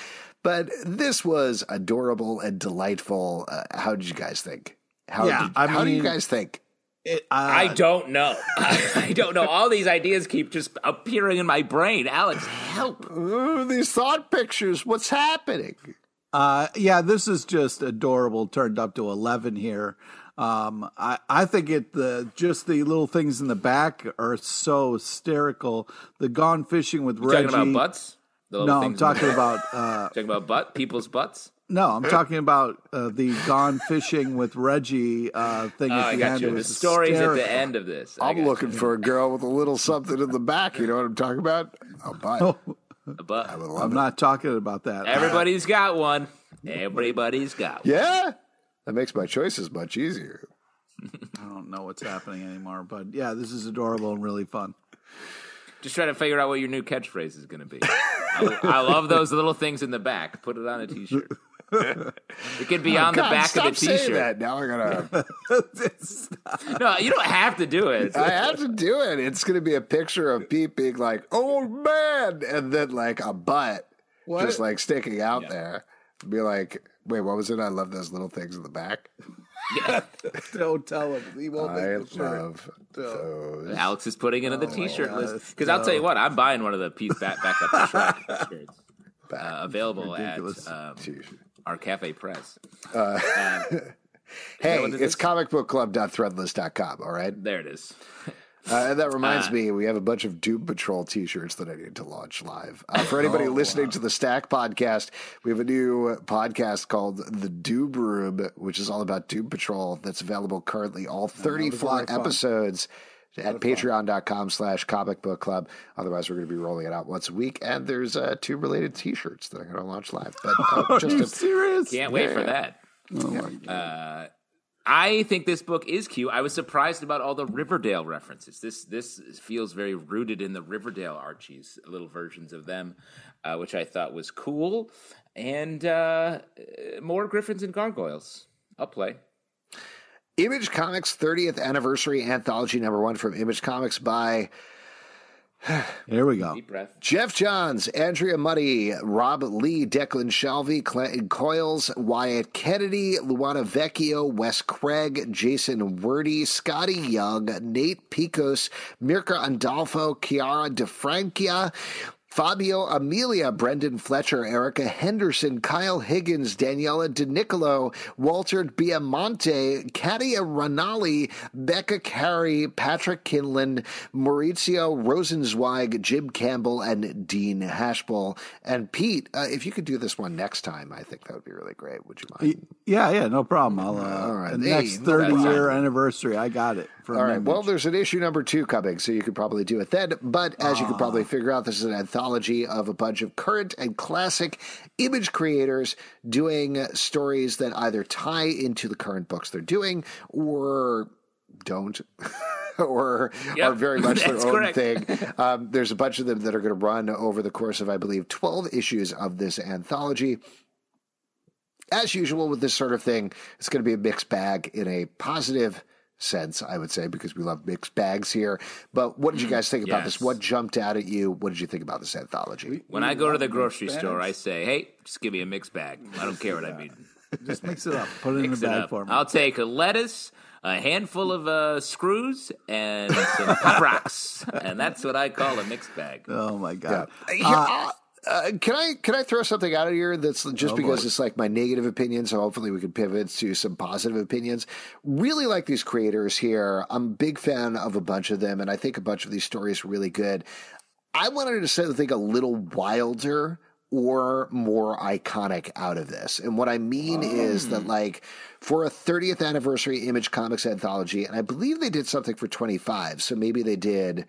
But this was adorable and delightful. Uh, how did you guys think? How, Yeah, did, I how do you guys think? It, uh, I don't know. I don't know. All these ideas keep just appearing in my brain. Alex, help. Ooh, these thought pictures, what's happening? Uh, yeah, this is just adorable. Turned up to eleven here. Um, I I think it the just the little things in the back are so hysterical. The gone fishing with You Reggie. talking about butts? No, I'm things in the talking about uh, talking about butt people's butts. no, I'm talking about uh, the gone fishing with Reggie uh, thing Oh, at I the got end. you. It The was stories at the end of this. I I'm got looking for a girl with a little something in the back. You know what I'm talking about? A butt. you. a butt. I'm not talking about that. Everybody's got one. Everybody's got one. Yeah, that makes my choices much easier. I don't know what's happening anymore, but yeah, this is adorable and really fun. Just try to figure out what your new catchphrase is going to be. I, I love those little things in the back. Put it on a t-shirt. It could be on the Oh, back stop of the t-shirt. that. Now I gotta. No, you don't have to do it. I have to do it. It's gonna be a picture of Pete being like old man, and then like a butt just like sticking out there. Be like, wait, what was it? I love those little things in the back. Yeah. Don't tell him. He won't I make the shirt. love those. Alex is putting it in the Oh, t-shirt God, list it's because I'll tell you what, I'm buying one of the piece back back up the shirts Uh, available at um, T-shirt. Our cafe press. Hey, what it it's is? comicbookclub.threadless.com. All right. There it is. Uh, and that reminds me, we have a bunch of Doom Patrol T-shirts that I need to launch live. Uh, for anybody Oh, listening wow. to the Stack podcast, we have a new podcast called the Doom Room, which is all about Doom Patrol. That's available currently, all a 34 episodes. fun. Episodes at patreon.com slash comic book club. Otherwise, we're going to be rolling it out once a week. And there's uh, Doom related T-shirts that I'm going to launch live. But uh, Are just you a, serious? Can't wait Yeah, for that. Oh my God. I think this book is cute. I was surprised about all the Riverdale references. This this feels very rooted in the Riverdale Archies, little versions of them, uh, which I thought was cool. And uh, uh, more Gryphons and Gargoyles. I'll play. Image Comics 30th anniversary anthology number one from Image Comics by Here we go. Deep breath. Geoff Johns, Andrea Mutti, Rob Leigh, Declan Shalvey, Clinton Coils, Wyatt Kennedy, Luana Vecchio, Wes Craig, Jason Wordie, Skottie Young, Nate Piekos, Mirka Andolfo, Chiara DeFrancia, Fabio Amelia, Brenden Fletcher, Erica Henderson, Kyle Higgins, Daniela Di Nicuolo, Walter Baiamonte, Katia Ranalli, Becca Carey, Patrick Kindlon, Maurizio Rosenzweig, Jim Campbell, and Dean Haspiel. And Pete, uh, if you could do this one next time, I think that would be really great. Would you mind? Yeah, yeah, no problem. I'll uh, All right. the Hey, next no thirty year anniversary. I got it. For All right. Image. Well, there's an issue number two coming, so you could probably do it then. But as you could Ah. probably figure out, this is an anthology of a bunch of current and classic image creators doing stories that either tie into the current books they're doing or don't. or Yep, are very much their own correct. thing. Um, there's a bunch of them that are going to run over the course of, I believe, 12 issues of this anthology as usual with this sort of thing, it's going to be a mixed bag in a positive sense, I would say, because we love mixed bags here. But what did you guys think about this? What jumped out at you? What did you think about this anthology? When I go to the grocery bags. store, I say, "Hey, just give me a mixed bag. I don't care what I mean. just mix it up. Put it in Mix the it bag for me. I'll take a lettuce, a handful of uh, screws, and some pop rocks, and that's what I call a mixed bag. oh my god. Uh, uh, uh, can I can I throw something out of here that's just Oh, because boy. it's like my negative opinion, so hopefully we can pivot to some positive opinions. Really like these creators here. I'm a big fan of a bunch of them, and I think a bunch of these stories are really good. I wanted to say something a little wilder or more iconic out of this. And what I mean is that like for a 30th anniversary Image Comics anthology, and I believe they did something for 25, so maybe they did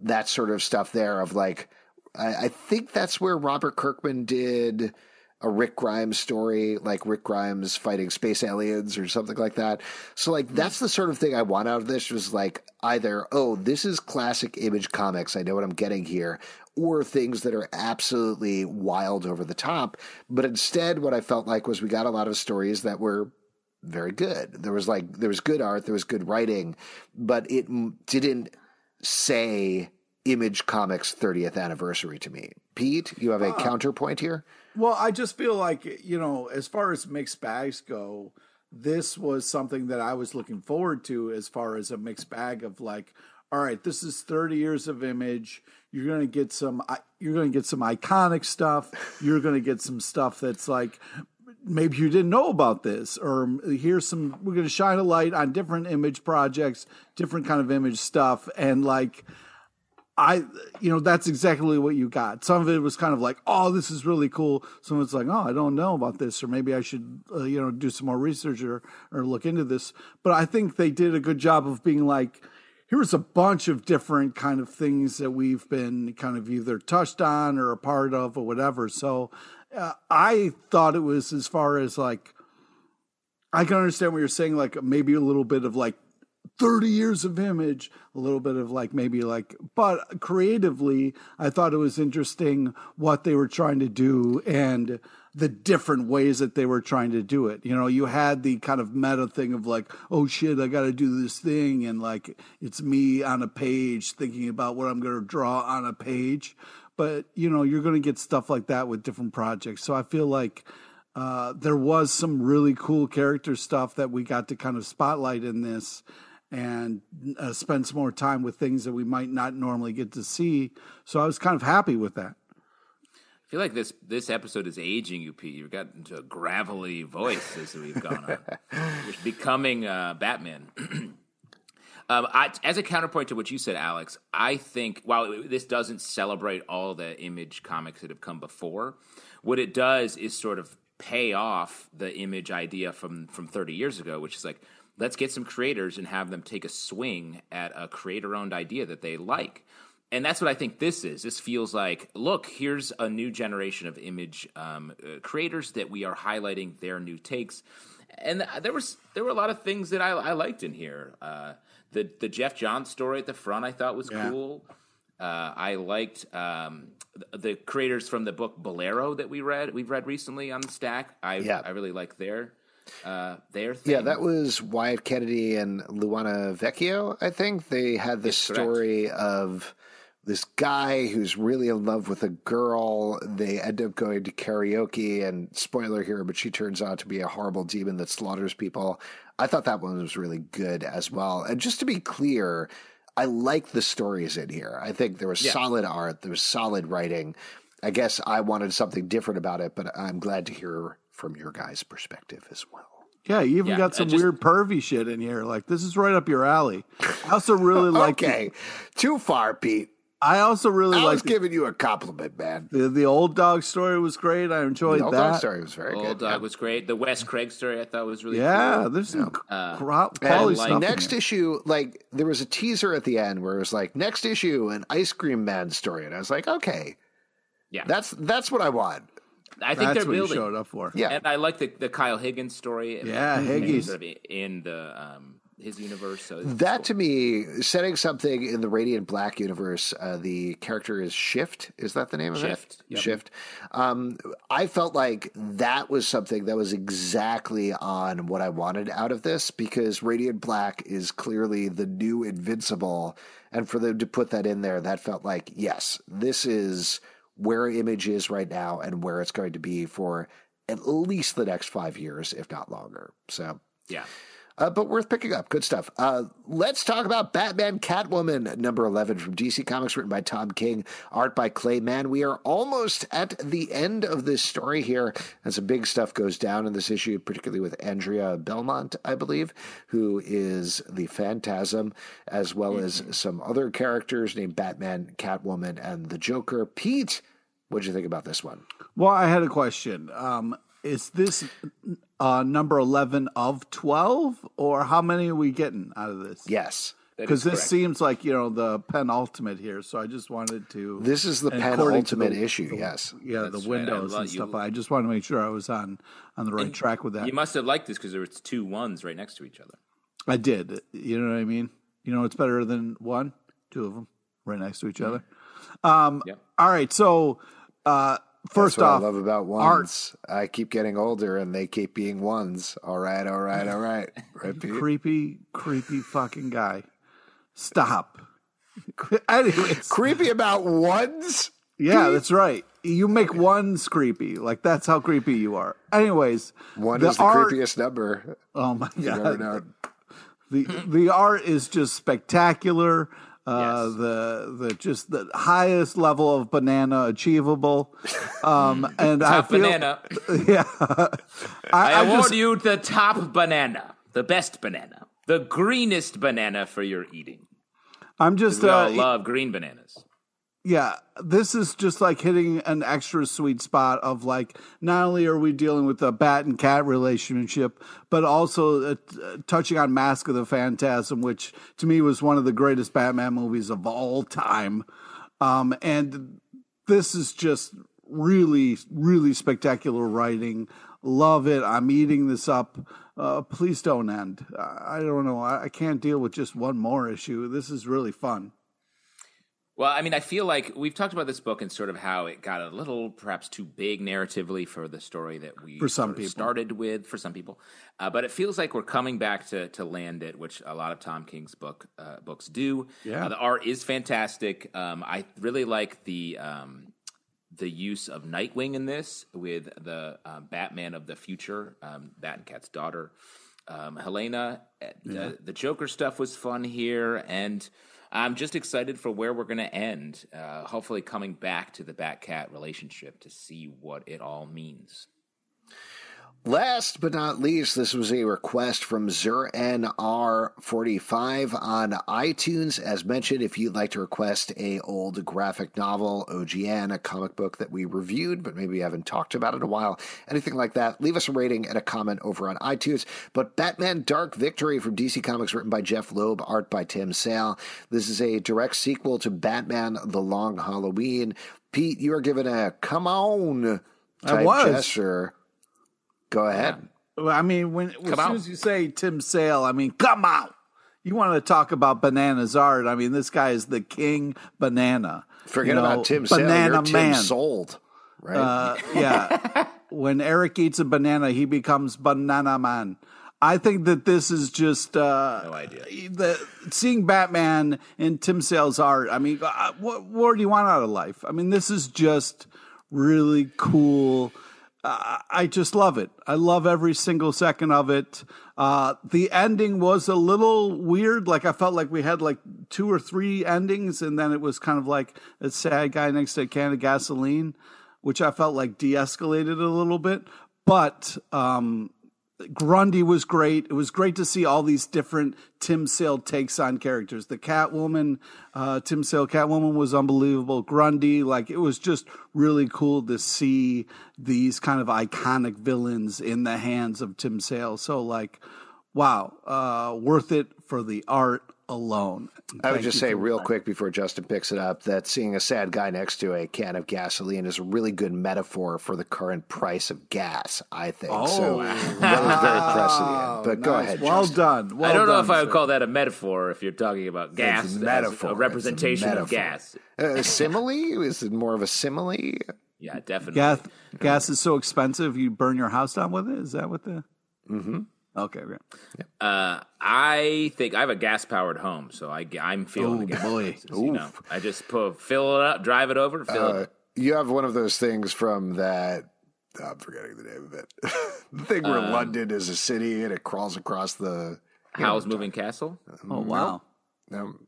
that sort of stuff there of like I, I think that's where Robert Kirkman did a Rick Grimes story, like Rick Grimes fighting space aliens or something like that. So like that's the sort of thing I want out of this was like either, oh, this is classic image comics, I know what I'm getting here, or things that are absolutely wild over the top. But instead what I felt like was we got a lot of stories that were very good. There was like there was good art, there was good writing, but it didn't say Image Comics 30th anniversary to me. Pete, you have a ah. counterpoint here? Well, I just feel like, you know, as far as mixed bags go, this was something that I was looking forward to as far as a mixed bag of like, all right, this is 30 years of image. You're going to get some you're going to get some iconic stuff. You're going to get some stuff that's like maybe you didn't know about this or here's some we're going to shine a light on different image projects, different kind of image stuff and like I, you know, that's exactly what you got. Some of it was kind of like, oh, this is really cool. Some of it's like, oh, I don't know about this, or maybe I should, uh, you know, do some more research or, or look into this. But I think they did a good job of being like, here's a bunch of different kind of things that we've been kind of either touched on or a part of or whatever. So uh, I thought it was as far as like, I can understand what you're saying, like maybe a little bit of like 30 years of image, a little bit of like maybe like, but creatively, I thought it was interesting what they were trying to do and the different ways that they were trying to do it. You know, you had the kind of meta thing of like, oh shit, I got to do this thing. And like, it's me on a page thinking about what I'm to draw on a page. But, you know, you're to get stuff like that with different projects. So I feel like, uh, there was some really cool character stuff that we got to kind of spotlight in this and uh, spend some more time with things that we might not normally get to see. So I was kind of happy with that. I feel like this this episode is aging you, Pete. You've gotten to a gravelly voice as we've gone on. You're becoming uh, Batman. Um, I, as a counterpoint to what you said, Alex, I think while this doesn't celebrate all the image comics that have come before, what it does is sort of pay off the image idea from from 30 years ago, which is like let's get some creators and have them take a swing at a creator owned idea that they like. And that's what I think this is. This feels like, look, here's a new generation of image um, uh, creators that we are highlighting their new takes. And there was there were a lot of things that I, I liked in here. Uh, the the Geoff Johns story at the front I thought was Yeah. cool. Uh, I liked um, the, creators from the book Bolero that we read we've read recently on the stack. I Yeah. I really like their uh, their thing. Yeah, that was Wyatt Kennedy and Luana Vecchio, I think. They had the Yes, correct. story of this guy who's really in love with a girl. They end up going to karaoke, and spoiler here, but she turns out to be a horrible demon that slaughters people. I thought that one was really good as well. And just to be clear, I like the stories in here. I think there was Yeah. solid art, there was solid writing. I guess I wanted something different about it, but I'm glad to hear from your guys' perspective as well. Yeah, you even Yeah, got some just- weird pervy shit in here. Like this is right up your alley. I also really like. okay, too far, Pete. I also really I like was giving you a compliment, man. the, the old dog story was great. I enjoyed The old that. dog story was very Old good. Dog was great. The Wes Craig story I thought was really Yeah, cool. there's some Uh, cro- And quality like, stuff. in next issue, like there was a teaser at the end where it was like next issue, an ice cream man story, and I was like, okay, Yeah, that's that's what I want. I think That's they're what you building. showed up for. Yeah, And I like the, the Kyle Higgins story. Yeah, And Higgies. sort of in the um, his universe. So that cool. to me, setting something in the Radiant Black universe, uh, the character is Shift. Is that the name of Shift, it? yep. Shift. Um, I felt like that was something that was exactly on what I wanted out of this because Radiant Black is clearly the new Invincible, and for them to put that in there, that felt like yes, this is where Image is right now and where it's going to be for at least the next five years, if not longer. So yeah. Uh, but worth picking up. Good stuff. Uh, let's talk about Batman Catwoman, number 11 from DC Comics, written by Tom King, art by Clay Mann. We are almost at the end of this story here, and some big stuff goes down in this issue, particularly with Andrea Beaumont, I believe, who is the Phantasm, as well as some other characters named Batman, Catwoman, and the Joker. Pete, what'd you think about this one? Well, I had a question. Um, is this uh, number 11 of 12, or how many are we getting out of this? Yes. Because this correct. seems like, you know, the penultimate here. So I just wanted to. This is the and according to penultimate the- issue, the- yes. Yeah, That's the windows love and you- stuff. I just wanted to make sure I was on on the right track with that. You must have liked this because there was two ones right next to each other. I did. You know what I mean? You know, it's better than one, two of them right next to each other. Um, Yep. All right. So, uh, first That's what off, I love about art. ones. I keep getting older and they keep being ones. All right, all right, all right. Right, creepy, creepy fucking guy. Stop. Anyways, Creepy about ones? yeah, that's right. You make ones creepy. Like that's how creepy you are. Anyways, One the is the art- creepiest number. Oh my god. the the art is just spectacular. Uh, Yes. The the just the highest level of banana achievable, um, and I Top feel banana. yeah. I, I, I award just you the top banana, the best banana, the greenest banana for your eating. I'm just We all uh, love green bananas. Yeah. This is just like hitting an extra sweet spot of like not only are we dealing with a bat and cat relationship, but also uh, uh, touching on Mask of the Phantasm, which to me was one of the greatest Batman movies of all time. Um, and this is just really, really spectacular writing. Love it. I'm eating this up. Uh, please don't end. I don't know. I can't deal with just one more issue. This is really fun. Well, I mean, I feel like we've talked about this book and sort of how it got a little, perhaps too big narratively for the story that we For some sort of people. started with. For some people, uh, but it feels like we're coming back to to land it, which a lot of Tom King's book uh, books do. Yeah. Uh, the art is fantastic. Um, I really like the um, the use of Nightwing in this with the uh, Batman of the future, um, Bat and Cat's daughter, um, Helena. Uh, The, the Joker stuff was fun here, and I'm just excited for where we're going to end. Uh, hopefully, coming back to the Bat Cat relationship to see what it all means. Last but not least, this was a request from ZerNR45 on iTunes. As mentioned, if you'd like to request a old graphic novel, OGN, a comic book that we reviewed, but maybe haven't talked about in a while, anything like that, leave us a rating and a comment over on iTunes. But Batman Dark Victory from DC Comics, written by Jeph Loeb, art by Tim Sale. This is a direct sequel to Batman The Long Halloween. Pete, you are given a come on type was. gesture. Go ahead. Well, I mean, when as soon on. as you say Tim Sale, I mean, come out. You want to talk about bananas art? I mean, this guy is the king banana. Forget You know, about Tim Sale. Banana You're Tim man. sold, right? Uh, yeah. when Eric eats a banana, he becomes banana man. I think that this is just uh, No idea. The seeing Batman in Tim Sale's art. I mean, uh, what what do you want out of life? I mean, this is just really cool. I just love it. I love every single second of it. Uh, the ending was a little weird. Like I felt like we had like two or three endings, and then it was kind of like a sad guy next to a can of gasoline, which I felt like de-escalated a little bit. But um, Grundy was great. It was great to see all these different Tim Sale takes on characters. The Catwoman, uh, Tim Sale Catwoman was unbelievable. Grundy, like it was just really cool to see these kind of iconic villains in the hands of Tim Sale. So like, wow, uh, worth it for the art alone. I would just say real that. quick before Justin picks it up that seeing a sad guy next to a can of gasoline is a really good metaphor for the current price of gas. I think so. That was very prescient. But go ahead. Well Justin. done. Well I don't know done, if I would sir. call that a metaphor if you're talking about gas, It's a metaphor. a It's a representation of metaphor. gas. Uh, simile is it more of a simile? Yeah, definitely. gas. Gas is so expensive, you burn your house down with it. Is that what the? Mm-hmm. Okay, great. Uh, I think I have a gas powered home, so I, am feeling Oh, the gas. boy. prices, you know, I just put, fill it up, drive it over, fill Uh, it. up. you have one of those things from that. I'm forgetting the name of it. the thing where Um, London is a city and it crawls across the. Howl's Moving Castle? Oh wow. Um,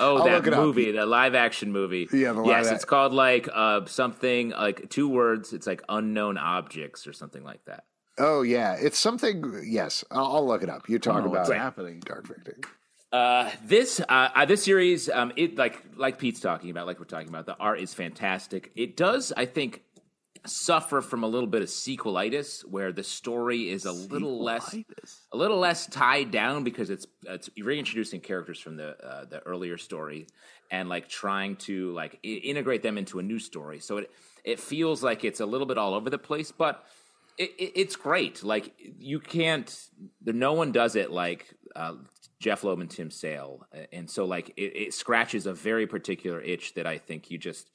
Oh, I'll that look it up. movie, the live action movie. Yeah, the live yes, ac- it's called like uh, something like two words. It's like unknown objects or something like that. Oh yeah, it's something. Yes, I'll, I'll look it up. You talk about what's about happening. Dark Victory. Uh, this uh, uh, this series, um, it like like Pete's talking about, like we're talking about, the art is fantastic. It does, I think, suffer from a little bit of sequelitis, where the story is a little less a little less tied down because it's it's reintroducing characters from the uh, the earlier story and like trying to like I- integrate them into a new story. So it it feels like it's a little bit all over the place, but it, it, it's great. Like you can't, no one does it like uh, Jeph Loeb and Tim Sale, and so like it, it scratches a very particular itch that I think you just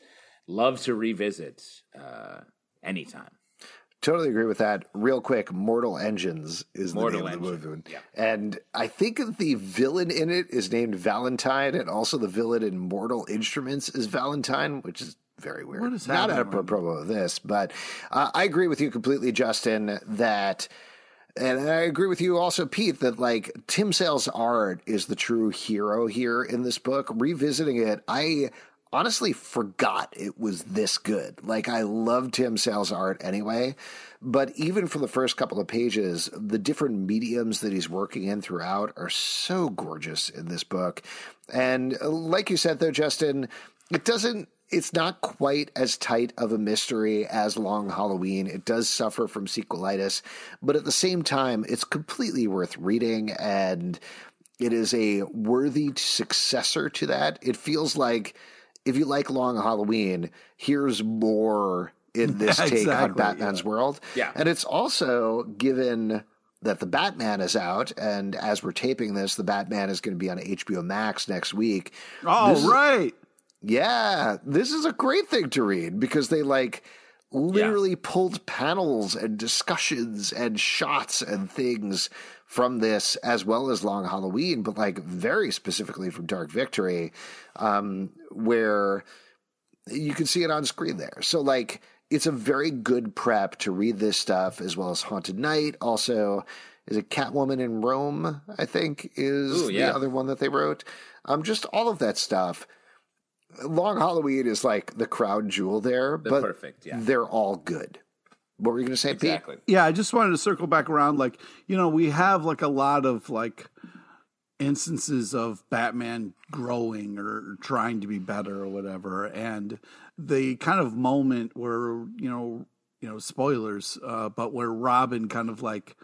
love to revisit uh, anytime. Totally agree with that. Real quick, Mortal Engines is Mortal the name of the movie. yeah. And I think the villain in it is named Valentine, and also the villain in Mortal Instruments is Valentine, which is very weird. What is Not apropos of this, but uh, I agree with you completely, Justin, that. And I agree with you also, Pete, that like Tim Sale's art is the true hero here in this book. Revisiting it, I honestly forgot it was this good. Like I love Tim Sale's art anyway, but even for the first couple of pages, the different mediums that he's working in throughout are so gorgeous in this book. And uh, like you said though, Justin, it doesn't it's not quite as tight of a mystery as Long Halloween. It does suffer from sequelitis, but at the same time, it's completely worth reading and it is a worthy successor to that. It feels like if you like Long Halloween, here's more in this take on Batman's yeah. world. Yeah. And it's also given that the Batman is out, and as we're taping this, the Batman is going to be on HBO Max next week. Oh This right. Yeah, this is a great thing to read because they like literally pulled panels and discussions and shots and things from this as well as Long Halloween, but like very specifically from Dark Victory, um, where you can see it on screen there. So like it's a very good prep to read this stuff as well as Haunted Knight. Also, is it Catwoman in Rome? I think is Ooh, yeah. the other one that they wrote. Um, just all of that stuff. Long Halloween is like the crown jewel there, The but perfect, yeah. they're all good. What were you going to say, exactly. Pete? Yeah, I just wanted to circle back around. Like, you know, we have like a lot of like instances of Batman growing or trying to be better or whatever, and the kind of moment where you know, you know, spoilers, uh, but where Robin kind of like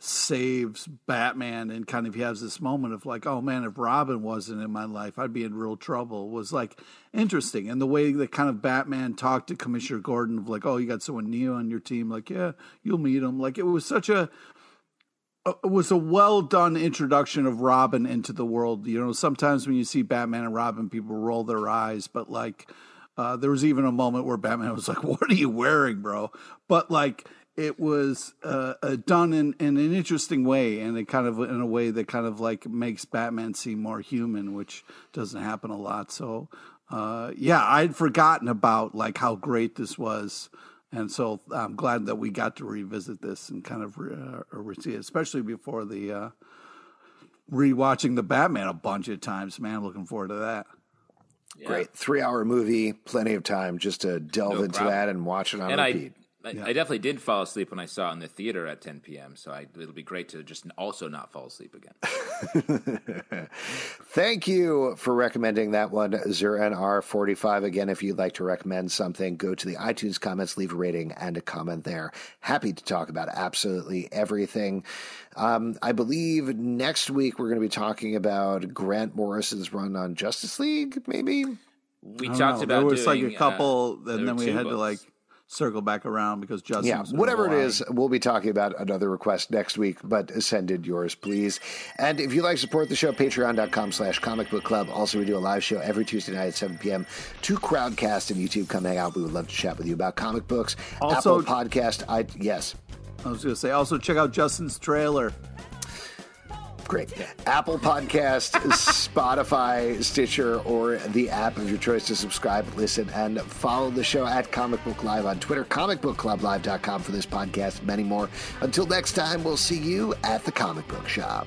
saves Batman and kind of he has this moment of like, oh man, if Robin wasn't in my life, I'd be in real trouble. Was like interesting. And the way that kind of Batman talked to Commissioner Gordon of like, oh, you got someone new on your team, like, yeah, you'll meet him. Like it was such a it was a well done introduction of Robin into the world. You know, sometimes when you see Batman and Robin, people roll their eyes, but like uh, there was even a moment where Batman was like, "What are you wearing, bro?" But like it was uh, uh, done in, in an interesting way, and it kind of in a way that kind of like makes Batman seem more human, which doesn't happen a lot. So, uh, yeah, I'd forgotten about like how great this was, and so I'm glad that we got to revisit this and kind of uh, see it, especially before the uh, rewatching the Batman a bunch of times. Man, looking forward to that. Yeah. Great three hour movie, plenty of time just to delve no into problem. that and watch it on and repeat. I, I, yeah. I, definitely did fall asleep when I saw it in the theater at 10 p.m. So I, it'll be great to just also not fall asleep again. Thank you for recommending that one, ZerNR45. Again, if you'd like to recommend something, go to the iTunes comments, leave a rating and a comment there. Happy to talk about absolutely everything. Um, I believe next week we're going to be talking about Grant Morrison's run on Justice League, maybe? We talked know. about there was doing, like a couple, uh, and then we had books. to like circle back around because Justin. Yeah, whatever it is, we'll be talking about another request next week. But send in yours, please. And if you'd like to support the show, Patreon.com/slash Comic Book Club. Also, we do a live show every Tuesday night at 7 p.m. to Crowdcast and YouTube. Come hang out. We would love to chat with you about comic books. Also, Apple Podcast. I yes. I was going to say. Also, check out Justin's trailer. Great. Apple Podcast, Spotify, Stitcher, or the app of your choice to subscribe, listen, and follow the show at Comic Book Live on Twitter, comicbookclublive.com for this podcast, many more. Until next time, we'll see you at the comic book shop.